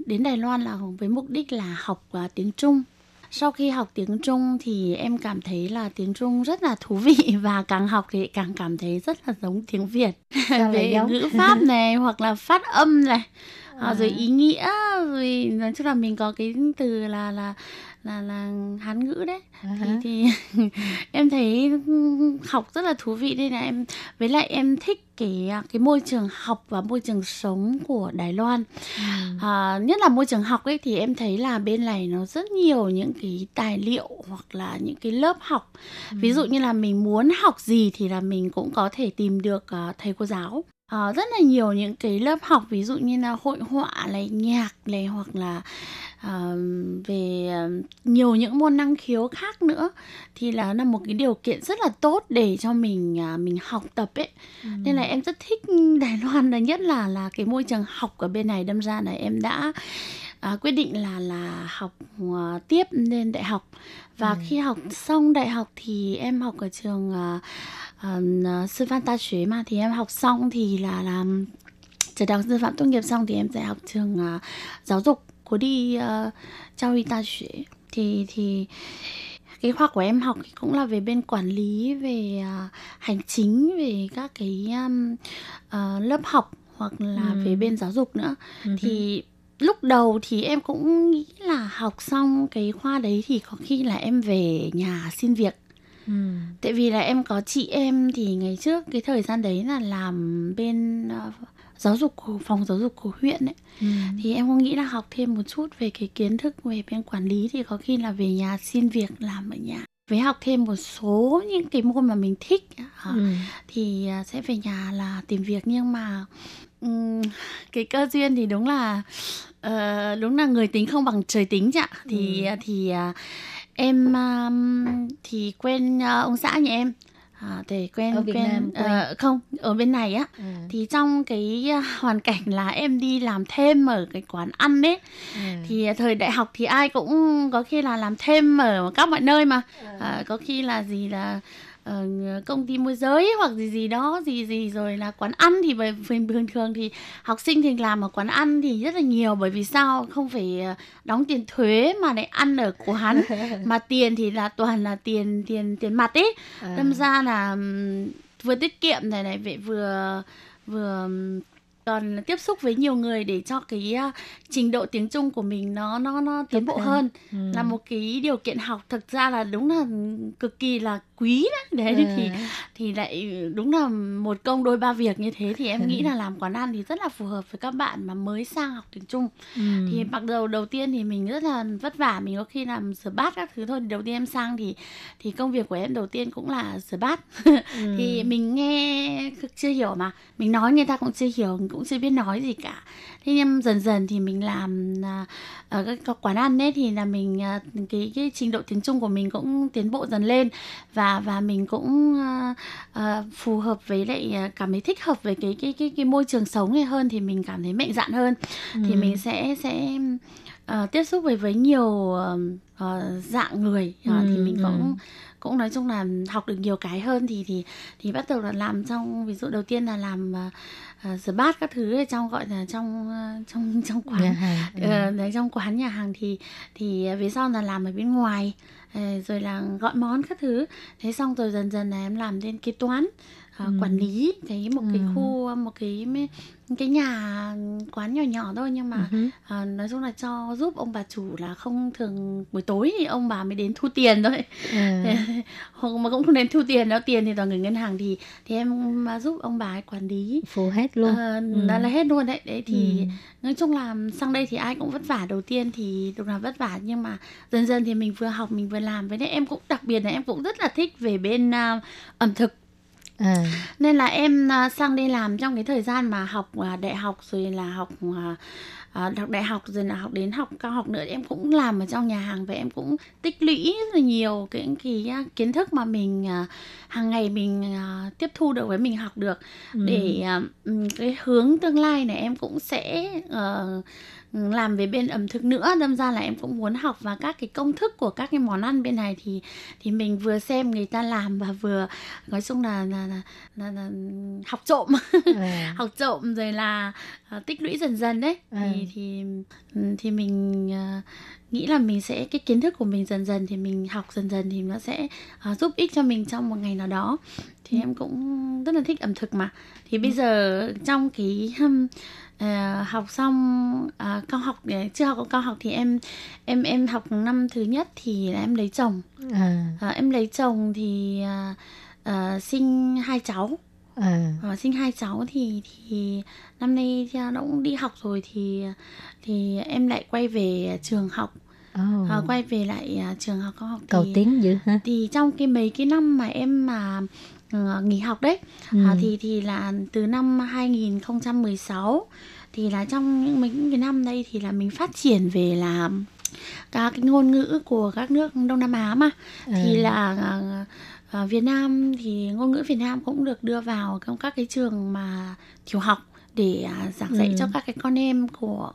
S7: đến Đài Loan là với mục đích là học à, tiếng Trung. Sau khi học tiếng Trung thì em cảm thấy là tiếng Trung rất là thú vị và càng học thì càng cảm thấy rất là giống tiếng Việt. Về
S5: giống?
S7: ngữ pháp này hoặc là phát âm này. À, rồi ý nghĩa rồi nói chung là mình có cái từ là là là là Hán ngữ đấy.
S5: À
S7: thì thì em thấy học rất là thú vị nên là em với lại em thích cái cái môi trường học và môi trường sống của Đài Loan. À, nhất là môi trường học ấy thì em thấy là bên này nó rất nhiều những cái tài liệu hoặc là những cái lớp học. Ví dụ như là mình muốn học gì thì là mình cũng có thể tìm được à, thầy cô giáo. À, rất là nhiều những cái lớp học ví dụ như là hội họa này nhạc này hoặc là à, về nhiều những môn năng khiếu khác nữa thì là là một cái điều kiện rất là tốt để cho mình à, mình học tập ấy. Nên là em rất thích Đài Loan là nhất là là cái môi trường học ở bên này. Đâm ra là em đã à, quyết định là là học à, tiếp lên đại học. Và khi học xong đại học thì em học ở trường à, à, sư phạm ta xuế mà. Thì em học xong thì là làm trường đại học sư phạm tốt nghiệp xong thì em sẽ học trường à, giáo dục của đi uh, giáo y ta xuế thì thì cái khoa của em học thì cũng là về bên quản lý về à, hành chính về các cái um, à, lớp học hoặc là
S5: Ừ.
S7: về bên giáo dục nữa
S5: Ừ.
S7: thì lúc đầu thì em cũng nghĩ là học xong cái khoa đấy thì có khi là em về nhà xin việc
S5: Ừ.
S7: tại vì là em có chị em thì ngày trước cái thời gian đấy là làm bên ờ, giáo dục của phòng giáo dục của huyện ấy.
S5: Ừ.
S7: thì em cũng nghĩ là học thêm một chút về cái kiến thức về bên quản lý thì có khi là về nhà xin việc làm ở nhà. Với học thêm một số những cái môn mà mình thích à,
S5: Ừ.
S7: thì à, sẽ về nhà là tìm việc. Nhưng mà ừm, cái cơ duyên thì đúng là ờ, đúng là người tính không bằng trời tính chị ạ. Thì thì à, em à, thì quen à, ông xã nhà em à, thì quen
S5: Ở Việt
S7: quen
S5: Nam quen.
S7: ờ, không ở bên này á
S5: Ừ.
S7: thì trong cái à, hoàn cảnh là em đi làm thêm ở cái quán ăn ấy
S5: Ừ.
S7: thì thời đại học thì ai cũng có khi là làm thêm ở các mọi nơi mà à, có khi là gì là ờ, công ty môi giới hoặc gì gì đó gì gì rồi là quán ăn thì về bình thường thì học sinh thì làm ở quán ăn thì rất là nhiều bởi vì sao không phải ờ, đóng tiền thuế mà lại ăn ở quán mà tiền thì là toàn là tiền tiền tiền mặt ấy
S5: À.
S7: đâm ra là vừa tiết kiệm này này vậy vừa vừa còn tiếp xúc với nhiều người để cho cái à, trình độ tiếng Trung của mình nó nó nó tiến bộ
S5: hơn. Ừ.
S7: là một cái điều kiện học thực ra là đúng là cực kỳ là quý đấy đấy
S5: À.
S7: thì thì lại đúng là một công đôi ba việc như thế thì em nghĩ là làm quán ăn thì rất là phù hợp với các bạn mà mới sang học tiếng Trung
S5: Ừ.
S7: thì mặc đầu đầu tiên thì mình rất là vất vả mình có khi làm rửa bát các thứ thôi đầu tiên em sang thì thì công việc của em đầu tiên cũng là rửa bát thì mình nghe chưa hiểu mà mình nói người ta cũng chưa hiểu cũng chưa biết nói gì cả. Thế nhưng dần dần thì mình làm à, ở các, quán ăn ấy thì là mình à, cái cái trình độ tiếng Trung của mình cũng tiến bộ dần lên. Và và mình cũng à, phù hợp với lại cảm thấy thích hợp với cái cái cái cái môi trường sống này hơn thì mình cảm thấy mạnh dạn hơn. Thì mình sẽ sẽ ờ, tiếp xúc với với nhiều ờ, dạng người. Thì
S5: Ừ,
S7: mình
S5: ừ.
S7: cũng cũng nói chung là học được nhiều cái hơn thì thì thì bắt đầu là làm trong ví dụ đầu tiên là làm ờ, ờ, rửa bát các thứ ở trong gọi là trong ờ, trong trong quán.
S5: Nhà hàng.
S7: Ờ, đấy trong quán nhà hàng thì thì về sau là làm ở bên ngoài. Ờ, rồi là gọi món các thứ. Thế xong rồi dần dần là em làm lên kế toán
S5: Ừ.
S7: quản lý cái một cái
S5: Ừ.
S7: khu một cái cái nhà quán nhỏ nhỏ thôi nhưng mà
S5: Ừ.
S7: à, nói chung là cho giúp ông bà chủ là không thường buổi tối thì ông bà mới đến thu tiền thôi
S5: À.
S7: hoặc mà cũng không đến thu tiền đâu tiền thì toàn gửi ngân hàng thì thì em mà giúp ông bà ấy quản lý
S5: phụ hết luôn
S7: Ờ,
S5: Ừ.
S7: đó là hết luôn đấy đấy thì
S5: Ừ.
S7: nói chung là sang đây thì ai cũng vất vả đầu tiên thì đúng là vất vả nhưng mà dần dần thì mình vừa học mình vừa làm với lại em cũng đặc biệt là em cũng rất là thích về bên à, ẩm thực
S5: à
S7: nên là em à, sang đây làm trong cái thời gian mà học à, đại học rồi là học à, học đại học rồi là học đến học cao học nữa em cũng làm ở trong nhà hàng và em cũng tích lũy rất là nhiều cái, cái kiến thức mà mình hàng ngày mình tiếp thu được với mình học được
S5: Ừ.
S7: để ừm, cái hướng tương lai này em cũng sẽ ờ, làm về bên ẩm thực nữa đâm ra là em cũng muốn học và các cái công thức của các cái món ăn bên này thì thì mình vừa xem người ta làm và vừa nói chung là là, là, là, là học trộm.
S5: À.
S7: học trộm rồi là à, tích lũy dần dần đấy.
S5: À.
S7: thì thì ừm, thì mình à, nghĩ là mình sẽ cái kiến thức của mình dần dần thì mình học dần dần thì nó sẽ à, giúp ích cho mình trong một ngày nào đó. Thì em cũng rất là thích ẩm thực mà. Thì bây giờ trong cái um, ờ, học xong à, cao học chưa học cao học thì em em em học năm thứ nhất thì là em lấy chồng.
S5: À.
S7: À, em lấy chồng thì à, à, sinh hai cháu.
S5: À.
S7: Ờ, sinh hai cháu thì thì năm nay thì nó cũng đi học rồi thì thì em lại quay về trường học.
S5: Oh.
S7: Ờ, quay về lại à, trường học cao học
S5: cầu tiến dữ ha.
S7: thì trong cái mấy cái năm mà em mà ờ, nghỉ học đấy
S5: Ừ.
S7: à, thì thì là từ năm 2016 thì là trong những mấy cái năm đây thì là mình phát triển về là các cái ngôn ngữ của các nước Đông Nam Á mà thì
S5: À.
S7: là à, Việt Nam thì ngôn ngữ Việt Nam cũng được đưa vào trong các cái trường mà tiểu học để à, giảng dạy
S5: Ừ.
S7: cho các cái con em của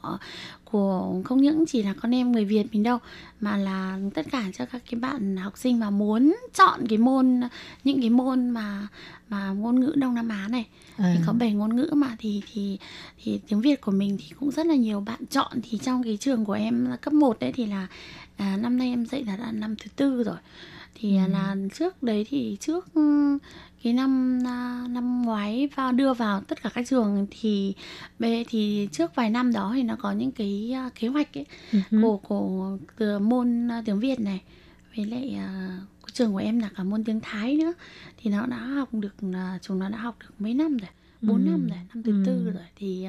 S7: của không những chỉ là con em người Việt mình đâu mà là tất cả cho các cái bạn học sinh mà muốn chọn cái môn những cái môn mà mà ngôn ngữ Đông Nam Á này
S5: à.
S7: thì có bảy ngôn ngữ mà thì thì thì tiếng Việt của mình thì cũng rất là nhiều bạn chọn thì trong cái trường của em cấp 1 đấy thì là à, năm nay em dạy là, là năm thứ tư rồi thì
S5: Ừ.
S7: là trước đấy thì trước ừ, cái năm à, năm ngoái vào đưa vào tất cả các trường thì bê thì trước vài năm đó thì nó có những cái à, kế hoạch ấy
S5: Ừ.
S7: của của từ môn à, tiếng Việt này với lại của trường của em là cả môn tiếng Thái nữa thì nó đã học được chúng nó đã học được mấy năm rồi bốn
S5: Ừ.
S7: năm rồi năm thứ
S5: Ừ.
S7: tư rồi thì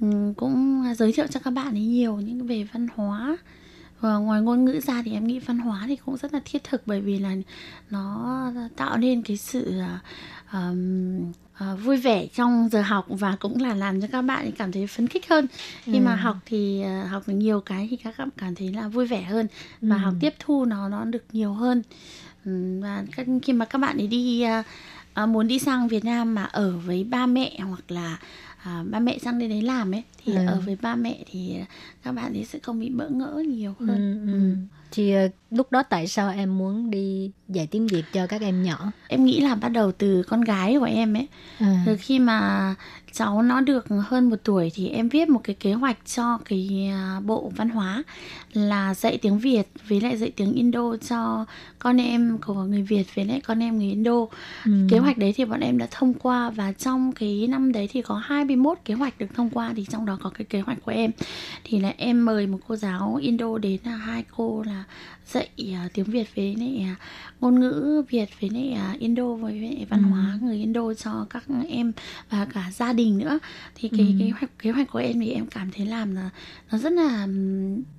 S7: ừ, cũng giới thiệu cho các bạn ấy nhiều những về văn hóa và ngoài ngôn ngữ ra thì em nghĩ văn hóa thì cũng rất là thiết thực bởi vì là nó tạo nên cái sự ờm, à, vui vẻ trong giờ học và cũng là làm cho các bạn cảm thấy phấn khích hơn khi mà
S5: Ừ.
S7: học thì à, học được nhiều cái thì các bạn cảm thấy là vui vẻ hơn và
S5: Ừ.
S7: học tiếp thu nó nó được nhiều hơn Ừm, và khi mà các bạn ấy đi à, muốn đi sang Việt Nam mà ở với ba mẹ hoặc là à, ba mẹ sang đây đấy làm ấy thì
S5: Ừ.
S7: ở với ba mẹ thì các bạn ấy sẽ không bị bỡ ngỡ nhiều hơn
S5: Ừ, ừ. Thì ờ, lúc đó tại sao em muốn đi dạy tiếng Việt cho các em nhỏ?
S7: em nghĩ là bắt đầu từ con gái của em ấy
S5: À.
S7: từ khi mà cháu nó được hơn một tuổi thì em viết một cái kế hoạch cho cái à, bộ văn hóa là dạy tiếng Việt với lại dạy tiếng Indo cho con em của người Việt với lại con em người Indo.
S5: Ừ.
S7: Kế hoạch đấy thì bọn em đã thông qua và trong cái năm đấy thì có 21 kế hoạch được thông qua thì trong đó có cái kế hoạch của em thì là em mời một cô giáo Indo đến là hai cô là dạy à, tiếng Việt với lại à, ngôn ngữ Việt với lại à, Indo với lại văn
S5: Ừ.
S7: hóa người Indo cho các em và cả gia đình nữa thì cái
S5: Ừ.
S7: kế hoạch kế hoạch của em thì em cảm thấy làm là nó rất là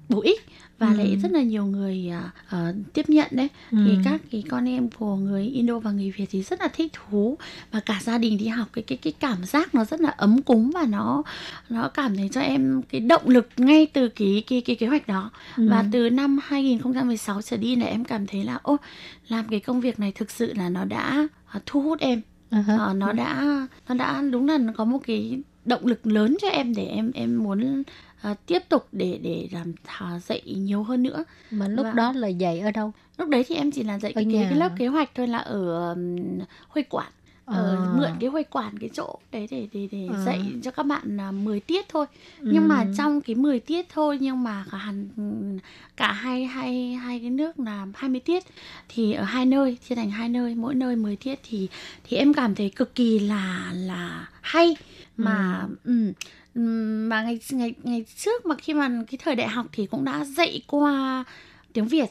S7: bổ ích và
S5: Ừ.
S7: lại rất là nhiều người à, ờ, tiếp nhận đấy
S5: Ừ.
S7: thì các cái con em của người Indo và người Việt thì rất là thích thú và cả gia đình đi học cái cái cái cảm giác nó rất là ấm cúng và nó nó cảm thấy cho em cái động lực ngay từ cái cái cái kế hoạch đó
S5: Ừ.
S7: và từ năm 2016 trở đi là em cảm thấy là ô làm cái công việc này thực sự là nó đã à, thu hút em
S5: ha.
S7: Ờ, nó đã nó đã đúng là nó có một cái động lực lớn cho em để em em muốn à, tiếp tục để để làm thà dạy nhiều hơn nữa
S5: Mà lúc
S7: Vâng.
S5: đó là dạy ở đâu?
S7: lúc đấy thì em chỉ là dạy
S5: Ở
S7: cái, cái,
S5: nhà.
S7: cái lớp kế hoạch thôi là ở um, Huế Quản ở
S5: À.
S7: mượn cái Huế Quản cái chỗ đấy để để để
S5: À.
S7: dạy cho các bạn là 10 tiết thôi nhưng mà
S5: Ừ.
S7: trong cái 10 tiết thôi nhưng mà cả hẳn cả hai hai hai cái nước là 20 tiết thì ở hai nơi chia thành hai nơi mỗi nơi 10 tiết thì thì em cảm thấy cực kỳ là là hay mà ừ. ừm, mà ngày ngày ngày trước mà khi mà cái thời đại học thì cũng đã dạy qua tiếng Việt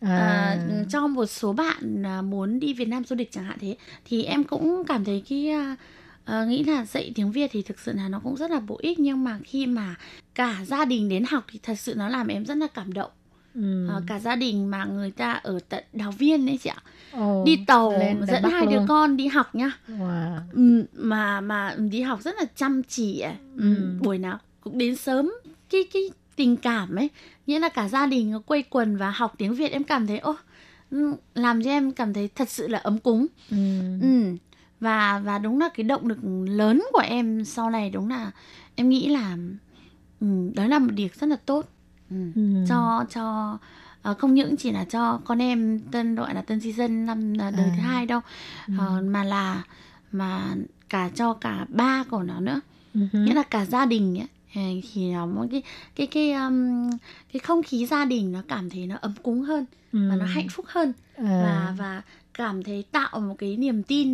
S5: À.
S7: à, cho một số bạn à, muốn đi Việt Nam du lịch chẳng hạn thế thì em cũng cảm thấy cái à, à, nghĩ là dạy tiếng Việt thì thực sự là nó cũng rất là bổ ích nhưng mà khi mà cả gia đình đến học thì thật sự nó làm em rất là cảm động
S5: Ừ.
S7: À, cả gia đình mà người ta ở tận Đào Viên đấy chị ạ
S5: Ồ,
S7: đi tàu
S5: lên
S7: dẫn hai đứa
S5: luôn.
S7: con đi học nhá
S5: Wow.
S7: Ừ, mà mà đi học rất là chăm chỉ ấy. Ừ,
S5: Ừ.
S7: buổi nào cũng đến sớm cái cái tình cảm ấy nghĩa là cả gia đình quây quần và học tiếng Việt em cảm thấy ô ừ, làm cho em cảm thấy thật sự là ấm cúng
S5: Ừ.
S7: ừ. và và đúng là cái động lực lớn của em sau này đúng là em nghĩ là ừ, đó là một điều rất là tốt ừ.
S5: Ừ.
S7: cho cho ờ, không những chỉ là cho con em tân gọi là tân season năm là đời
S5: À.
S7: thứ hai đâu
S5: Ừ.
S7: Ờ, mà là mà cả cho cả ba của nó nữa
S5: Ừ.
S7: nghĩa là cả gia đình ấy thì nó một cái cái cái um, cái không khí gia đình nó cảm thấy nó ấm cúng hơn
S5: Ừ.
S7: và nó hạnh phúc hơn
S5: À.
S7: và và cảm thấy tạo một cái niềm tin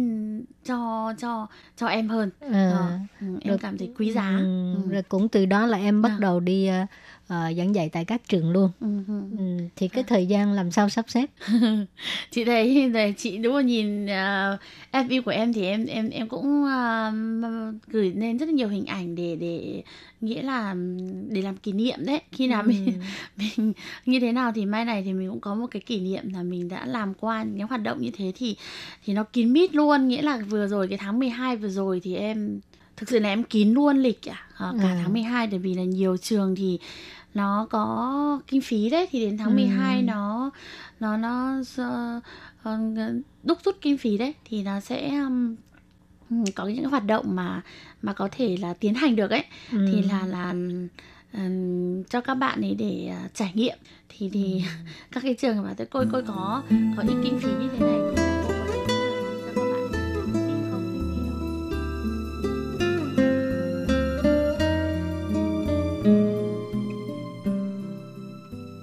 S7: cho cho cho em hơn
S5: À.
S7: Ờ, ừ, em
S5: Rồi-
S7: cảm thấy quý giá
S5: Ừ.
S7: Ừ.
S5: Rồi cũng từ đó là em bắt
S7: Vâng.
S5: đầu đi ờ, ờ, giảng dạy tại các trường luôn.
S7: Ừ, ừ.
S5: Ừ. Thì cái thời gian làm sao sắp xếp?
S7: chị thấy là chị đúng là nhìn uh, FB của em thì em em em cũng uh, gửi lên rất nhiều hình ảnh để để nghĩa là để làm kỷ niệm đấy khi nào mình
S5: Ừ.
S7: mình như thế nào thì mai này thì mình cũng có một cái kỷ niệm là mình đã làm qua những hoạt động như thế thì thì nó kín mít luôn nghĩa là vừa rồi cái tháng 12 vừa rồi thì em thực sự là em kín luôn lịch à, à, cả
S5: À.
S7: tháng 12 bởi vì là nhiều trường thì nó có kinh phí đấy thì đến tháng
S5: Ừ.
S7: 12 nó nó nó ờ, ờ, đúc rút kinh phí đấy thì nó sẽ um, có những hoạt động mà mà có thể là tiến hành được ấy
S5: Ừ.
S7: thì là là ừm, cho các bạn ấy để à, trải nghiệm thì thì các cái trường mà tôi coi coi có có ít kinh phí như thế này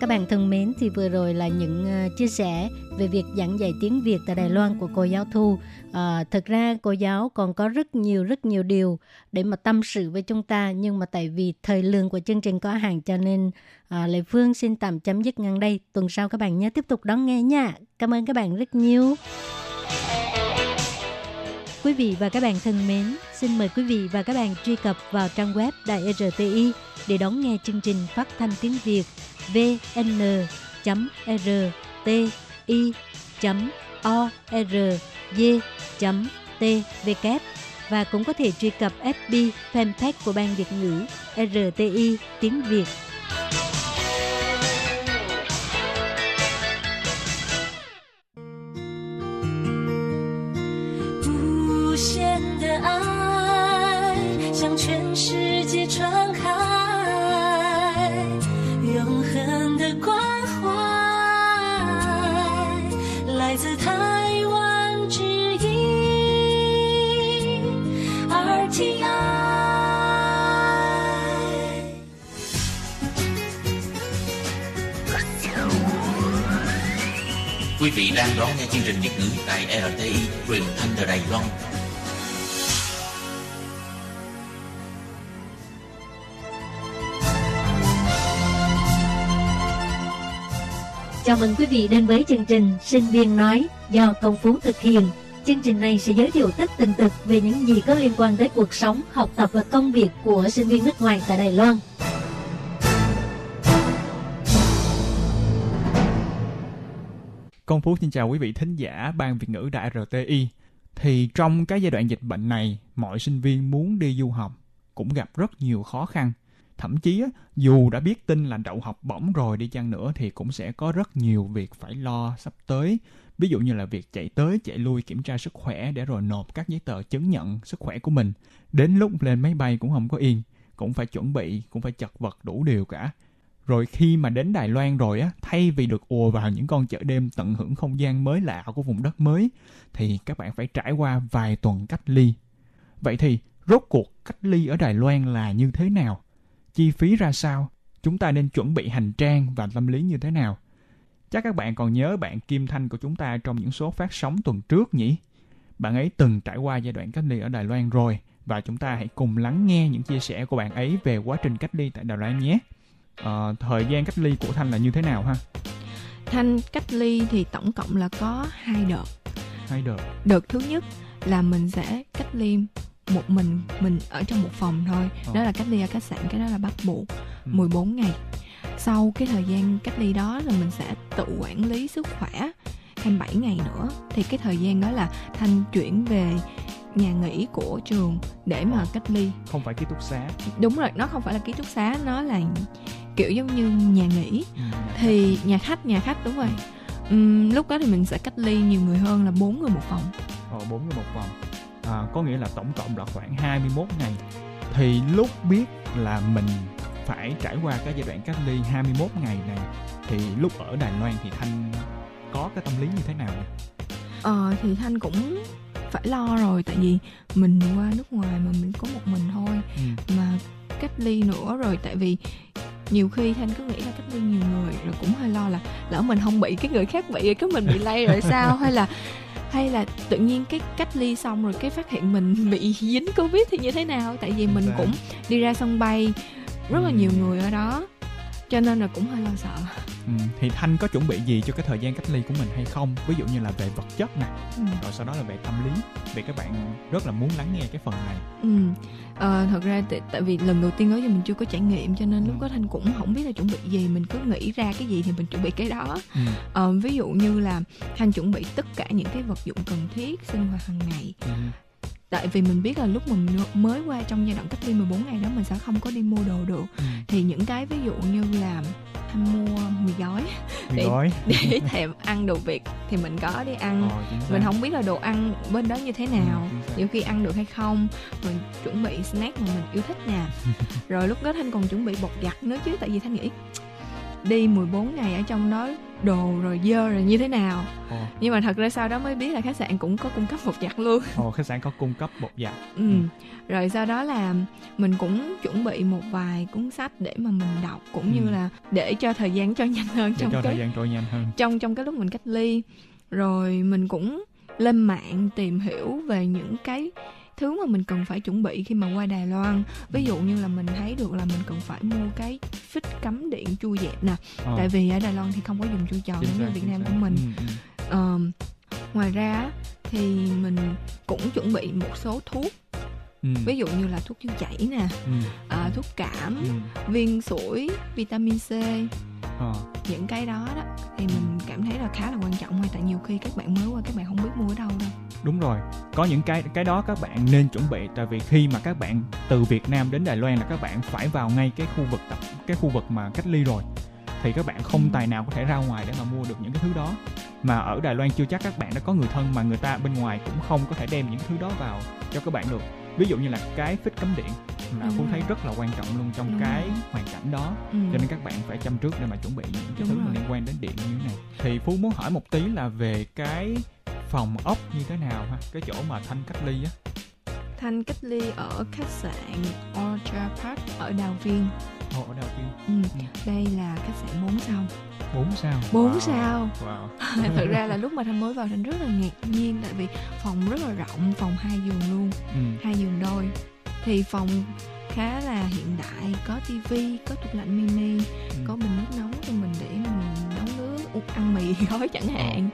S7: Các bạn
S5: thân mến, thì vừa rồi là những ờ, chia sẻ về việc giảng dạy tiếng Việt tại Đài Loan của cô giáo Thu. Ờ, à, thực ra cô giáo còn có rất nhiều rất nhiều điều để mà tâm sự với chúng ta nhưng mà tại vì thời lượng của chương trình có hạn cho nên à, Lê Phương xin tạm chấm dứt ngang đây. Tuần sau các bạn nhớ tiếp tục đón nghe nha. Cảm ơn các bạn rất nhiều. Quý vị và các bạn thân mến, xin mời quý vị và các bạn truy cập vào trang web Đài RTI để đón nghe chương trình phát thanh tiếng Việt vn.rti.org.tvk và cũng có thể truy cập FB fanpage của Ban Việt ngữ RTI tiếng Việt.
S4: Quý vị đang đón nghe chương trình Việt ngữ tại RTI truyền thanh từ Đài Loan.
S5: Chào mừng quý vị đến với chương trình Sinh viên nói do Công Phú thực hiện. Chương trình này sẽ giới thiệu tất tần tật về những gì có liên quan tới cuộc sống, học tập và công việc của sinh viên nước ngoài tại Đài Loan.
S8: Công Phú xin chào quý vị thính giả Ban Việt ngữ Đại RTI. Thì trong cái giai đoạn dịch bệnh này, mọi sinh viên muốn đi du học cũng gặp rất nhiều khó khăn. Thậm chí dù đã biết tin là đậu học bổng rồi đi chăng nữa thì cũng sẽ có rất nhiều việc phải lo sắp tới. Ví dụ như là việc chạy tới chạy lui kiểm tra sức khỏe để rồi nộp các giấy tờ chứng nhận sức khỏe của mình. Đến lúc lên máy bay cũng không có yên, cũng phải chuẩn bị, cũng phải chật vật đủ điều cả. Rồi khi mà đến Đài Loan rồi á, thay vì được ùa vào những con chợ đêm tận hưởng không gian mới lạ của vùng đất mới, thì các bạn phải trải qua vài tuần cách ly. Vậy thì rốt cuộc cách ly ở Đài Loan là như thế nào? Chi phí ra sao? Chúng ta nên chuẩn bị hành trang và tâm lý như thế nào? Chắc các bạn còn nhớ bạn Kim Thanh của chúng ta trong những số phát sóng tuần trước nhỉ? Bạn ấy từng trải qua giai đoạn cách ly ở Đài Loan rồi và chúng ta hãy cùng lắng nghe những chia sẻ của bạn ấy về quá trình cách ly tại Đài Loan nhé. Ờ, thời gian cách ly của Thanh là như thế nào ha?
S9: Thanh cách ly thì tổng cộng là có hai đợt.
S8: Hai đợt.
S9: Đợt thứ nhất là mình sẽ cách ly một mình mình ở trong một phòng thôi.
S8: Ờ.
S9: Đó là cách ly ở khách sạn, cái đó là bắt buộc
S8: Ừ.
S9: 14 ngày. Sau cái thời gian cách ly đó là mình sẽ tự quản lý sức khỏe thêm 7 ngày nữa. Thì cái thời gian đó là Thanh chuyển về nhà nghỉ của trường để mà cách ly
S8: Không phải ký túc xá.
S9: đúng rồi nó không phải là ký túc xá nó là kiểu giống như nhà nghỉ
S8: Ừ.
S9: thì nhà khách nhà khách đúng rồi Ừm, lúc đó thì mình sẽ cách ly nhiều người hơn là bốn người một phòng
S8: Ờ, 4 người một phòng. À, có nghĩa là tổng cộng là khoảng 21 ngày. Thì lúc biết là mình phải trải qua cái giai đoạn cách ly 21 ngày này thì lúc ở Đài Loan thì Thanh có cái tâm lý như thế nào?
S9: ờ thì thanh cũng phải lo rồi tại vì mình qua nước ngoài mà mình có một mình thôi
S8: Ừ.
S9: mà cách ly nữa rồi tại vì nhiều khi thanh cứ nghĩ là cách ly nhiều người rồi cũng hơi lo là lỡ mình không bị cái người khác bị cái mình bị lây rồi sao? Hay là hay là tự nhiên cái cách ly xong rồi cái phát hiện mình bị dính covid thì như thế nào? Tại vì mình cũng đi ra sân bay rất là nhiều người ở đó cho nên là cũng hơi lo sợ
S8: Ừ. Thì Thanh có chuẩn bị gì cho cái thời gian cách ly của mình hay không? Ví dụ như là về vật chất nè,
S9: ừ.
S8: rồi sau đó là về tâm lý. Vì các bạn rất là muốn lắng nghe cái phần này.
S9: Ừ. Ờ, thật ra tại, tại vì lần đầu tiên đó giờ mình chưa có trải nghiệm cho nên lúc
S8: Ừ.
S9: đó thanh cũng không biết là chuẩn bị gì mình cứ nghĩ ra cái gì thì mình chuẩn bị cái đó
S8: Ừ.
S9: Ờ, ví dụ như là thanh chuẩn bị tất cả những cái vật dụng cần thiết sinh hoạt hàng ngày
S8: Ừ.
S9: tại vì mình biết là lúc mình mới qua trong giai đoạn cách ly 14 ngày đó mình sẽ không có đi mua đồ được
S8: Ừ.
S9: thì những cái ví dụ như là mua mì gói
S8: Mì
S9: Để-
S8: gói.
S9: để thèm ăn đồ việt thì mình có đi ăn
S8: Ờ,
S9: mình không biết là đồ ăn bên đó như thế nào
S8: Ừ, chính xác.
S9: nhiều khi ăn được hay không mình chuẩn bị snack mà mình yêu thích nè rồi lúc đó thanh còn chuẩn bị bột giặt nữa chứ tại vì thanh nghĩ đi 14 ngày ở trong đó đồ rồi dơ rồi như thế nào
S8: Ồ,
S9: nhưng mà thật ra sau đó mới biết là khách sạn cũng có cung cấp bột giặt luôn
S8: ồ, khách sạn có cung cấp bột giặt.
S9: ừ. rồi sau đó là mình cũng chuẩn bị một vài cuốn sách để mà mình đọc cũng như
S8: Ừ.
S9: là để cho thời gian cho nhanh hơn
S8: để
S9: trong
S8: cho
S9: cái
S8: thời gian trôi nhanh hơn.
S9: trong trong cái lúc mình cách ly rồi mình cũng lên mạng tìm hiểu về những cái thứ mà mình cần phải chuẩn bị khi mà qua Đài Loan ví dụ như là mình thấy được là mình cần phải mua cái phích cắm điện chui dẹp nè
S8: Ờ,
S9: tại vì ở Đài Loan thì không có dùng chui tròn giống như Việt Nam của mình
S8: Ừ, ừ.
S9: Ờm, ngoài ra thì mình cũng chuẩn bị một số thuốc
S8: Ừ.
S9: ví dụ như là thuốc tiêu chảy nè
S8: Ừ.
S9: à, thuốc cảm
S8: Ừ.
S9: viên sủi vitamin C
S8: Ờ.
S9: những cái đó đó thì mình cảm thấy là khá là quan trọng hay tại nhiều khi các bạn mới qua các bạn không biết mua ở đâu đâu
S8: Đúng rồi, có những cái cái đó các bạn nên chuẩn bị tại vì khi mà các bạn từ Việt Nam đến Đài Loan là các bạn phải vào ngay cái khu vực tập cái khu vực mà cách ly rồi thì các bạn không
S9: Ừ.
S8: tài nào có thể ra ngoài để mà mua được những cái thứ đó mà ở Đài Loan chưa chắc các bạn đã có người thân mà người ta bên ngoài cũng không có thể đem những thứ đó vào cho các bạn được ví dụ như là cái phích cắm điện là
S9: Đúng
S8: Phú thấy rất là quan trọng luôn trong
S9: Đúng
S8: cái
S9: rồi.
S8: hoàn cảnh đó
S9: ừ.
S8: cho nên các bạn phải chăm trước để mà chuẩn bị những cái
S9: Đúng
S8: thứ
S9: rồi.
S8: liên quan đến điện như thế này thì phú muốn hỏi một tí là về cái phòng ốc như thế nào ha cái chỗ mà thanh cách ly á
S9: thanh cách ly ở khách sạn Orchard Park ở Đào Viên
S8: Ồ, ở đầu tiên.
S9: Ừ. Đây là khách sạn 4 sao.
S8: 4 sao.
S9: 4
S8: wow.
S9: sao.
S8: Wow.
S9: Thật ra là lúc mà Thanh mới vào Thanh rất là ngạc nhiên tại vì phòng rất là rộng, phòng hai giường luôn,
S8: Ừ.
S9: hai giường đôi. Thì phòng khá là hiện đại, có tivi, có tủ lạnh mini,
S8: Ừ.
S9: có bình nước nóng cho mình để mình nấu nước, uống- ăn mì gói chẳng hạn.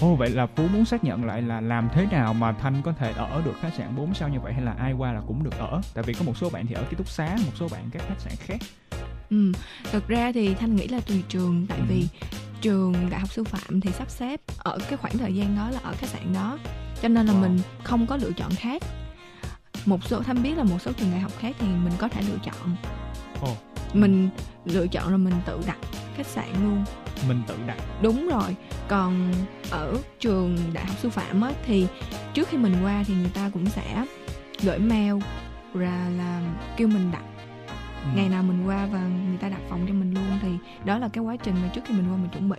S8: Ồ vậy là Phú muốn xác nhận lại là làm thế nào mà Thanh có thể ở được khách sạn 4 sao như vậy hay là ai qua là cũng được ở? Tại vì có một số bạn thì ở ký túc xá, một số bạn các khách sạn khác.
S9: Ừ, thật ra thì Thanh nghĩ là tùy trường tại
S8: Ừ.
S9: vì trường đại học sư phạm thì sắp xếp ở cái khoảng thời gian đó là ở khách sạn đó cho nên là
S8: Wow.
S9: mình không có lựa chọn khác một số Thanh biết là một số trường đại học khác thì mình có thể lựa chọn
S8: Ồ,
S9: mình lựa chọn là mình tự đặt khách sạn luôn
S8: mình tự đặt.
S9: đúng rồi còn ở trường đại học sư phạm á, thì trước khi mình qua thì người ta cũng sẽ gửi mail ra là kêu mình đặt
S8: Ừ.
S9: ngày nào mình qua và người ta đặt phòng cho mình luôn thì đó là cái quá trình mà trước khi mình qua mình chuẩn bị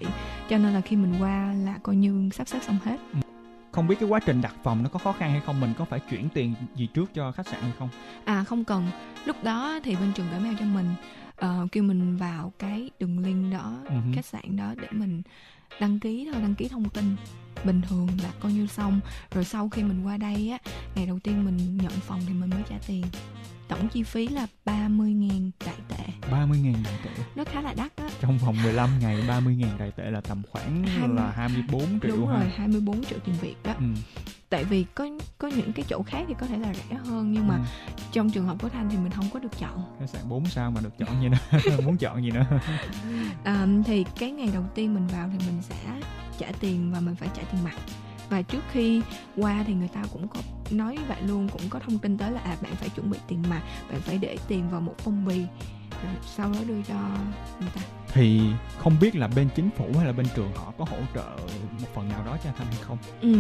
S9: cho nên là khi mình qua là coi như sắp xếp xong hết
S8: Không biết cái quá trình đặt phòng nó có khó khăn hay không? Mình có phải chuyển tiền gì trước cho khách sạn hay không?
S9: à không cần lúc đó thì bên trường gửi mail cho mình ờ, kêu mình vào cái đường link đó
S8: Ừ hứ.
S9: khách sạn đó để mình đăng ký thôi đăng ký thông tin bình thường là coi như xong rồi sau khi mình qua đây á ngày đầu tiên mình nhận phòng thì mình mới trả tiền tổng chi phí là 30.000 đại tệ
S8: 30.000 đại tệ.
S9: nó khá là đắt á
S8: Trong vòng 15 ngày 30.000 đại tệ là tầm khoảng
S9: Hai-
S8: là 24 triệu
S9: đúng
S8: ha.
S9: rồi 24 triệu tiền Việt đó
S8: Ừ.
S9: tại vì có có những cái chỗ khác thì có thể là rẻ hơn nhưng mà
S8: Ừ.
S9: trong trường hợp của Thanh thì mình không có được chọn
S8: Khách sạn 4 sao mà được chọn gì nữa? Muốn chọn gì nữa?
S9: à, thì cái ngày đầu tiên mình vào thì mình sẽ trả tiền và mình phải trả tiền mặt và trước khi qua thì người ta cũng có nói vậy luôn cũng có thông tin tới là à bạn phải chuẩn bị tiền mặt bạn phải để tiền vào một phong bì rồi sau đó đưa cho người ta
S8: thì không biết là bên chính phủ hay là bên trường họ có hỗ trợ một phần nào đó cho Thanh hay không?
S9: ừ.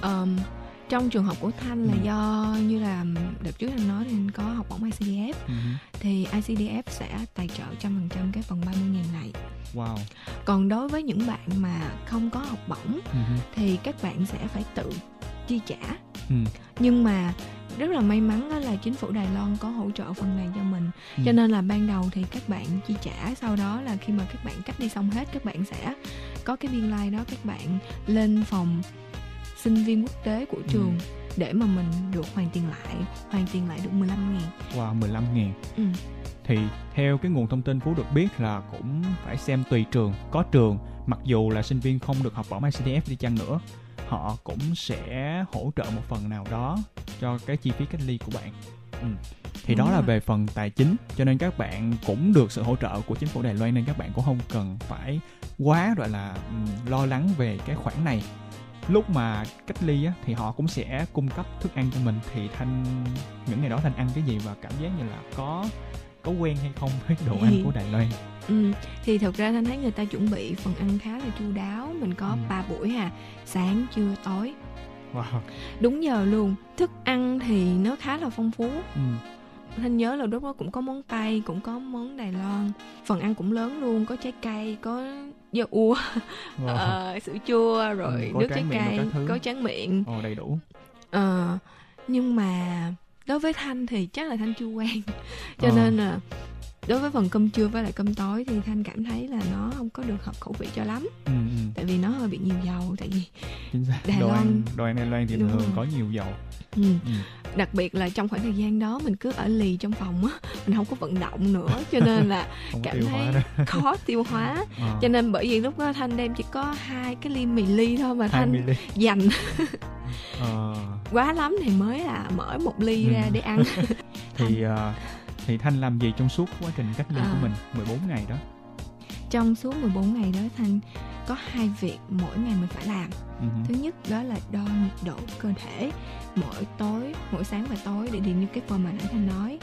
S9: ờm, trong trường hợp của Thanh là
S8: Ừ.
S9: do như là đợt trước anh nói thì anh có học bổng ICDF
S8: Ừ.
S9: thì ICDF sẽ tài trợ trăm phần trăm cái phần 30 ngàn này
S8: Wow.
S9: còn đối với những bạn mà không có học bổng
S8: Ừ.
S9: thì các bạn sẽ phải tự chi trả
S8: Ừ.
S9: nhưng mà rất là may mắn đó là chính phủ Đài Loan có hỗ trợ phần này cho mình
S8: Ừ.
S9: cho nên là ban đầu thì các bạn chi trả sau đó là khi mà các bạn cách đi xong hết các bạn sẽ có cái biên lai đó các bạn lên phòng sinh viên quốc tế của trường để mà mình được hoàn tiền lại hoàn tiền lại được 15 ngàn
S8: Wow, 15 ngàn.
S9: ừ.
S8: Thì theo cái nguồn thông tin Phú được biết là cũng phải xem tùy trường. Có trường, mặc dù là sinh viên không được học bổng ICDF đi chăng nữa, họ cũng sẽ hỗ trợ một phần nào đó cho cái chi phí cách ly của bạn. Ừ. Thì
S9: Đúng
S8: đó là về phần tài chính, cho nên các bạn cũng được sự hỗ trợ của chính phủ Đài Loan nên các bạn cũng không cần phải quá gọi là ừm, lo lắng về cái khoản này. Lúc mà cách ly á, thì họ cũng sẽ cung cấp thức ăn cho mình thì thanh những ngày đó thanh ăn cái gì và cảm giác như là có có quen hay không với đồ ăn của Đài Loan.
S9: Ừ, thì thực ra thanh thấy người ta chuẩn bị phần ăn khá là chu đáo mình có
S8: Ừ.
S9: 3 buổi hà sáng trưa tối
S8: Wow.
S9: đúng giờ luôn thức ăn thì nó khá là phong phú
S8: Ừ.
S9: thanh nhớ là lúc đó cũng có món tây cũng có món đài loan phần ăn cũng lớn luôn có trái cây có dưa ua
S8: Wow.
S9: ờ, sữa chua rồi
S8: Ừ, có
S9: nước
S8: tráng
S9: trái cây
S8: thứ.
S9: có tráng miệng
S8: Ồ đầy đủ.
S9: Ờ, nhưng mà đối với thanh thì chắc là thanh chưa quen cho
S8: Ờ.
S9: nên là đối với phần cơm trưa với lại cơm tối thì thanh cảm thấy là nó không có được hợp khẩu vị cho lắm
S8: Ừ, ừ.
S9: tại vì nó hơi bị nhiều dầu tại vì
S8: Chính xác.
S9: Đài
S8: đồ
S9: Loan-
S8: ăn đồ ăn Đài Loan thì
S9: Đúng
S8: thường
S9: rồi.
S8: có nhiều dầu.
S9: ừ,
S8: Ừ.
S9: đặc biệt là trong khoảng thời gian đó mình cứ ở lì trong phòng á mình không có vận động nữa cho nên là cảm thấy khó tiêu hóa
S8: Ờ.
S9: cho nên bởi vì lúc đó thanh đem chỉ có hai cái ly mì ly thôi mà thanh
S8: 20 ly.
S9: dành
S8: Ờ.
S9: quá lắm thì mới là mở một ly
S8: Ừ.
S9: ra để ăn
S8: thì ờ, thì Thanh làm gì trong suốt quá trình cách ly của
S9: À.
S8: mình 14 ngày đó?
S9: trong suốt 14 ngày đó thanh có hai việc mỗi ngày mình phải làm
S8: Ừ.
S9: thứ nhất đó là đo nhiệt độ cơ thể mỗi tối mỗi sáng và tối để điền như cái phần mà nãy thanh nói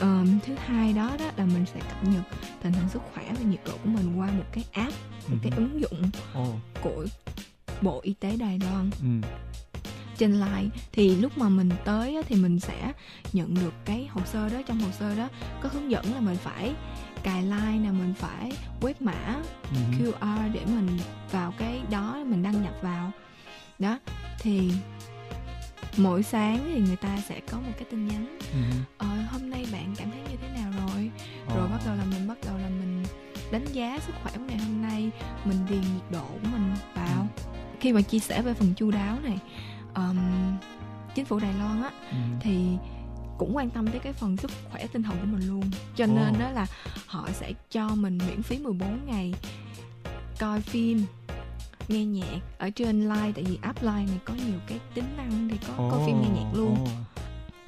S9: Ờm, thứ hai đó đó là mình sẽ cập nhật tình hình sức khỏe và nhiệt độ của mình qua một cái app một cái
S8: Ừ.
S9: ứng dụng
S8: Ồ.
S9: của bộ y tế đài loan
S8: Ừ.
S9: trên line thì lúc mà mình tới thì mình sẽ nhận được cái hồ sơ đó. Trong hồ sơ đó có hướng dẫn là mình phải cài line nè mình phải quét mã
S8: Ừ.
S9: QR để mình vào cái đó mình đăng nhập vào. Đó thì mỗi sáng thì người ta sẽ có một cái tin nhắn.
S8: Ừ.
S9: ờ, hôm nay bạn cảm thấy như thế nào rồi? Rồi bắt đầu là mình bắt đầu là mình đánh giá sức khỏe của ngày hôm nay mình điền nhiệt độ của mình vào. Khi mà chia sẻ về phần chu đáo này um, chính phủ Đài Loan á
S8: Ừ.
S9: thì cũng quan tâm tới cái phần sức khỏe tinh thần của mình luôn cho nên đó là họ sẽ cho mình miễn phí 14 ngày coi phim nghe nhạc ở trên Line tại vì app Line này có nhiều cái tính năng thì có coi phim nghe nhạc luôn
S8: Ồ.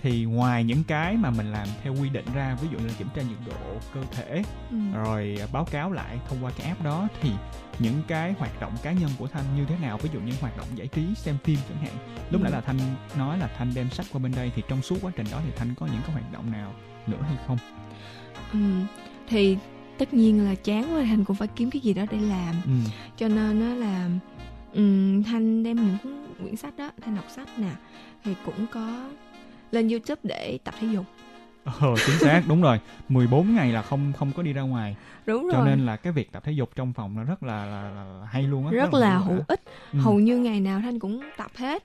S8: thì ngoài những cái mà mình làm theo quy định ra ví dụ như là kiểm tra nhiệt độ cơ thể
S9: Ừ.
S8: rồi báo cáo lại thông qua cái app đó thì những cái hoạt động cá nhân của thanh như thế nào ví dụ như hoạt động giải trí xem phim chẳng hạn lúc
S9: Ừ.
S8: nãy là thanh nói là thanh đem sách qua bên đây thì trong suốt quá trình đó thì thanh có những cái hoạt động nào nữa hay không
S9: Ừ. thì tất nhiên là chán quá thành cũng phải kiếm cái gì đó để làm
S8: ừ.
S9: cho nên nó là ừm, thanh đem những quyển sách đó thanh đọc sách nè thì cũng có lên youtube để tập thể dục
S8: Ờ, chính xác. Đúng rồi. 14 ngày là không không có đi ra ngoài.
S9: Đúng
S8: cho
S9: rồi.
S8: nên là cái việc tập thể dục trong phòng nó rất là, là, là hay luôn á
S9: rất là hữu ích.
S8: Ừ.
S9: hầu như ngày nào thanh cũng tập hết.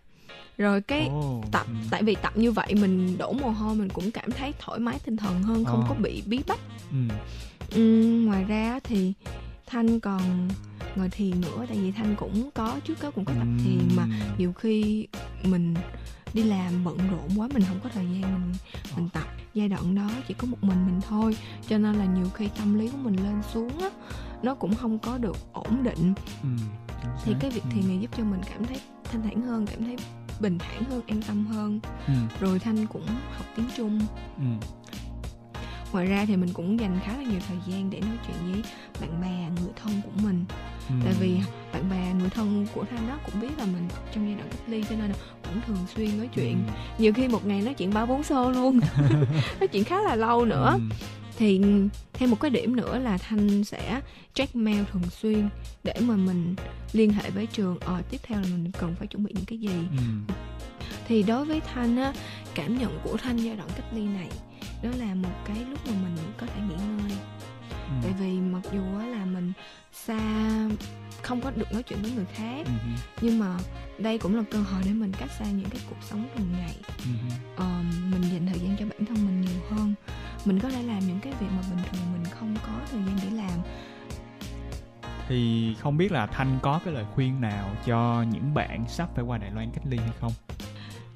S9: Rồi cái
S8: Ồ,
S9: tập
S8: ừ.
S9: tại vì tập như vậy mình đổ mồ hôi mình cũng cảm thấy thoải mái tinh thần hơn không
S8: Ờ.
S9: có bị bí bách.
S8: Ừ.
S9: Ừm, ngoài ra thì thanh còn ngồi thiền nữa tại vì thanh cũng có trước đó cũng có tập thiền mà nhiều khi mình đi làm bận rộn quá mình không có thời gian mình mình tập giai đoạn đó chỉ có một mình mình thôi cho nên là nhiều khi tâm lý của mình lên xuống á nó cũng không có được ổn định
S8: Ừ,
S9: thì cái việc
S8: Ừ.
S9: thiền này giúp cho mình cảm thấy thanh thản hơn cảm thấy bình thản hơn an tâm hơn
S8: Ừ.
S9: rồi thanh cũng học tiếng trung
S8: Ừ.
S9: ngoài ra thì mình cũng dành khá là nhiều thời gian để nói chuyện với bạn bè người thân của mình
S8: Ừ.
S9: tại vì bạn bè người thân của thanh đó cũng biết là mình trong giai đoạn cách ly cho nên là cũng thường xuyên nói chuyện
S8: Ừ.
S9: nhiều khi một ngày nói chuyện ba bốn xô luôn nói chuyện khá là lâu nữa
S8: Ừ.
S9: thì thêm một cái điểm nữa là thanh sẽ check mail thường xuyên để mà mình liên hệ với trường ờ tiếp theo là mình cần phải chuẩn bị những cái gì
S8: Ừ.
S9: thì đối với thanh á cảm nhận của thanh giai đoạn cách ly này đó là một cái lúc mà mình có thể nghỉ ngơi
S8: Ừ.
S9: tại vì mặc dù là mình xa không có được nói chuyện với người khác
S8: Ừ.
S9: nhưng mà đây cũng là cơ hội để mình cách xa những cái cuộc sống thường ngày
S8: Ừ.
S9: Ờ, mình dành thời gian cho bản thân mình nhiều hơn mình có thể làm những cái việc mà bình thường mình không có thời gian để làm
S8: thì không biết là thanh có cái lời khuyên nào cho những bạn sắp phải qua đài loan cách ly hay không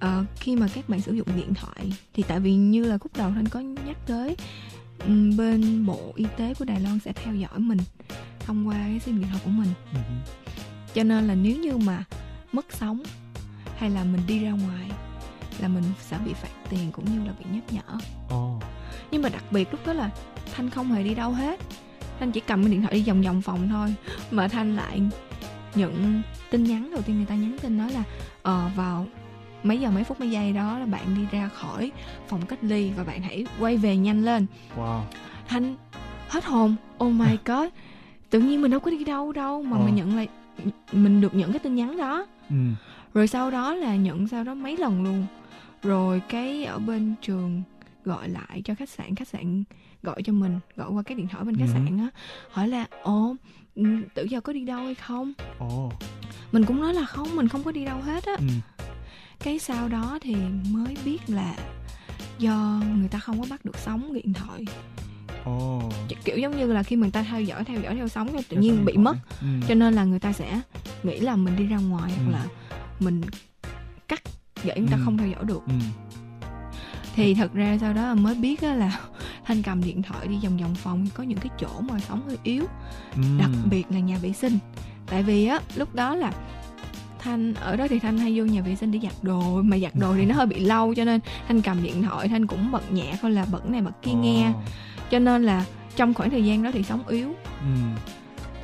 S9: Ờ, khi mà các bạn sử dụng điện thoại thì tại vì như là khúc đầu thanh có nhắc tới bên bộ y tế của Đài Loan sẽ theo dõi mình thông qua cái sim điện thoại của mình
S8: Ừ.
S9: cho nên là nếu như mà mất sóng hay là mình đi ra ngoài là mình sẽ bị phạt tiền cũng như là bị nhắc nhở
S8: Ồ.
S9: nhưng mà đặc biệt lúc đó là thanh không hề đi đâu hết thanh chỉ cầm cái điện thoại đi vòng vòng phòng thôi mà thanh lại nhận tin nhắn đầu tiên người ta nhắn tin nói là ờ vào mấy giờ mấy phút mấy giây đó là bạn đi ra khỏi phòng cách ly và bạn hãy quay về nhanh lên
S8: wow
S9: thanh hết hồn oh my god tự nhiên mình đâu có đi đâu đâu mà
S8: Ờ.
S9: mình nhận lại mình được nhận cái tin nhắn đó
S8: ừ.
S9: rồi sau đó là nhận sau đó mấy lần luôn rồi cái ở bên trường gọi lại cho khách sạn khách sạn gọi cho mình gọi qua cái điện thoại bên khách
S8: Ừ.
S9: sạn á hỏi là ồ ừ, tự giờ có đi đâu hay không
S8: Ồ.
S9: mình cũng nói là không mình không có đi đâu hết á
S8: Ừ.
S9: cái sau đó thì mới biết là do người ta không có bắt được sóng điện thoại
S8: Ồ.
S9: kiểu giống như là khi người ta theo dõi theo dõi theo sóng tự nhiên bị mất.
S8: Ừ.
S9: cho nên là người ta sẽ nghĩ là mình đi ra ngoài
S8: Ừ.
S9: hoặc là mình cắt để người ta
S8: Ừ.
S9: không theo dõi được
S8: Ừ.
S9: thì thật ra sau đó mới biết là thanh cầm điện thoại đi vòng vòng phòng có những cái chỗ mà sóng hơi yếu
S8: Ừ.
S9: đặc biệt là nhà vệ sinh tại vì á lúc đó là thanh ở đó thì thanh hay vô nhà vệ sinh để giặt đồ mà giặt đồ thì nó hơi bị lâu cho nên thanh cầm điện thoại thanh cũng bật nhạc thôi là bật này bật kia nghe
S8: Ồ.
S9: cho nên là trong khoảng thời gian đó thì sóng yếu
S8: Ừ.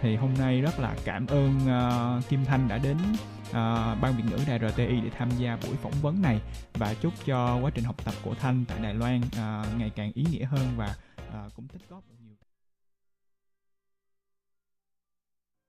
S8: Thì hôm nay rất là cảm ơn ờ, Kim Thanh đã đến ờ, Ban Việt ngữ Đài RTI để tham gia buổi phỏng vấn này và chúc cho quá trình học tập của Thanh tại Đài Loan ờ, ngày càng ý nghĩa hơn và ờ, cũng tích góp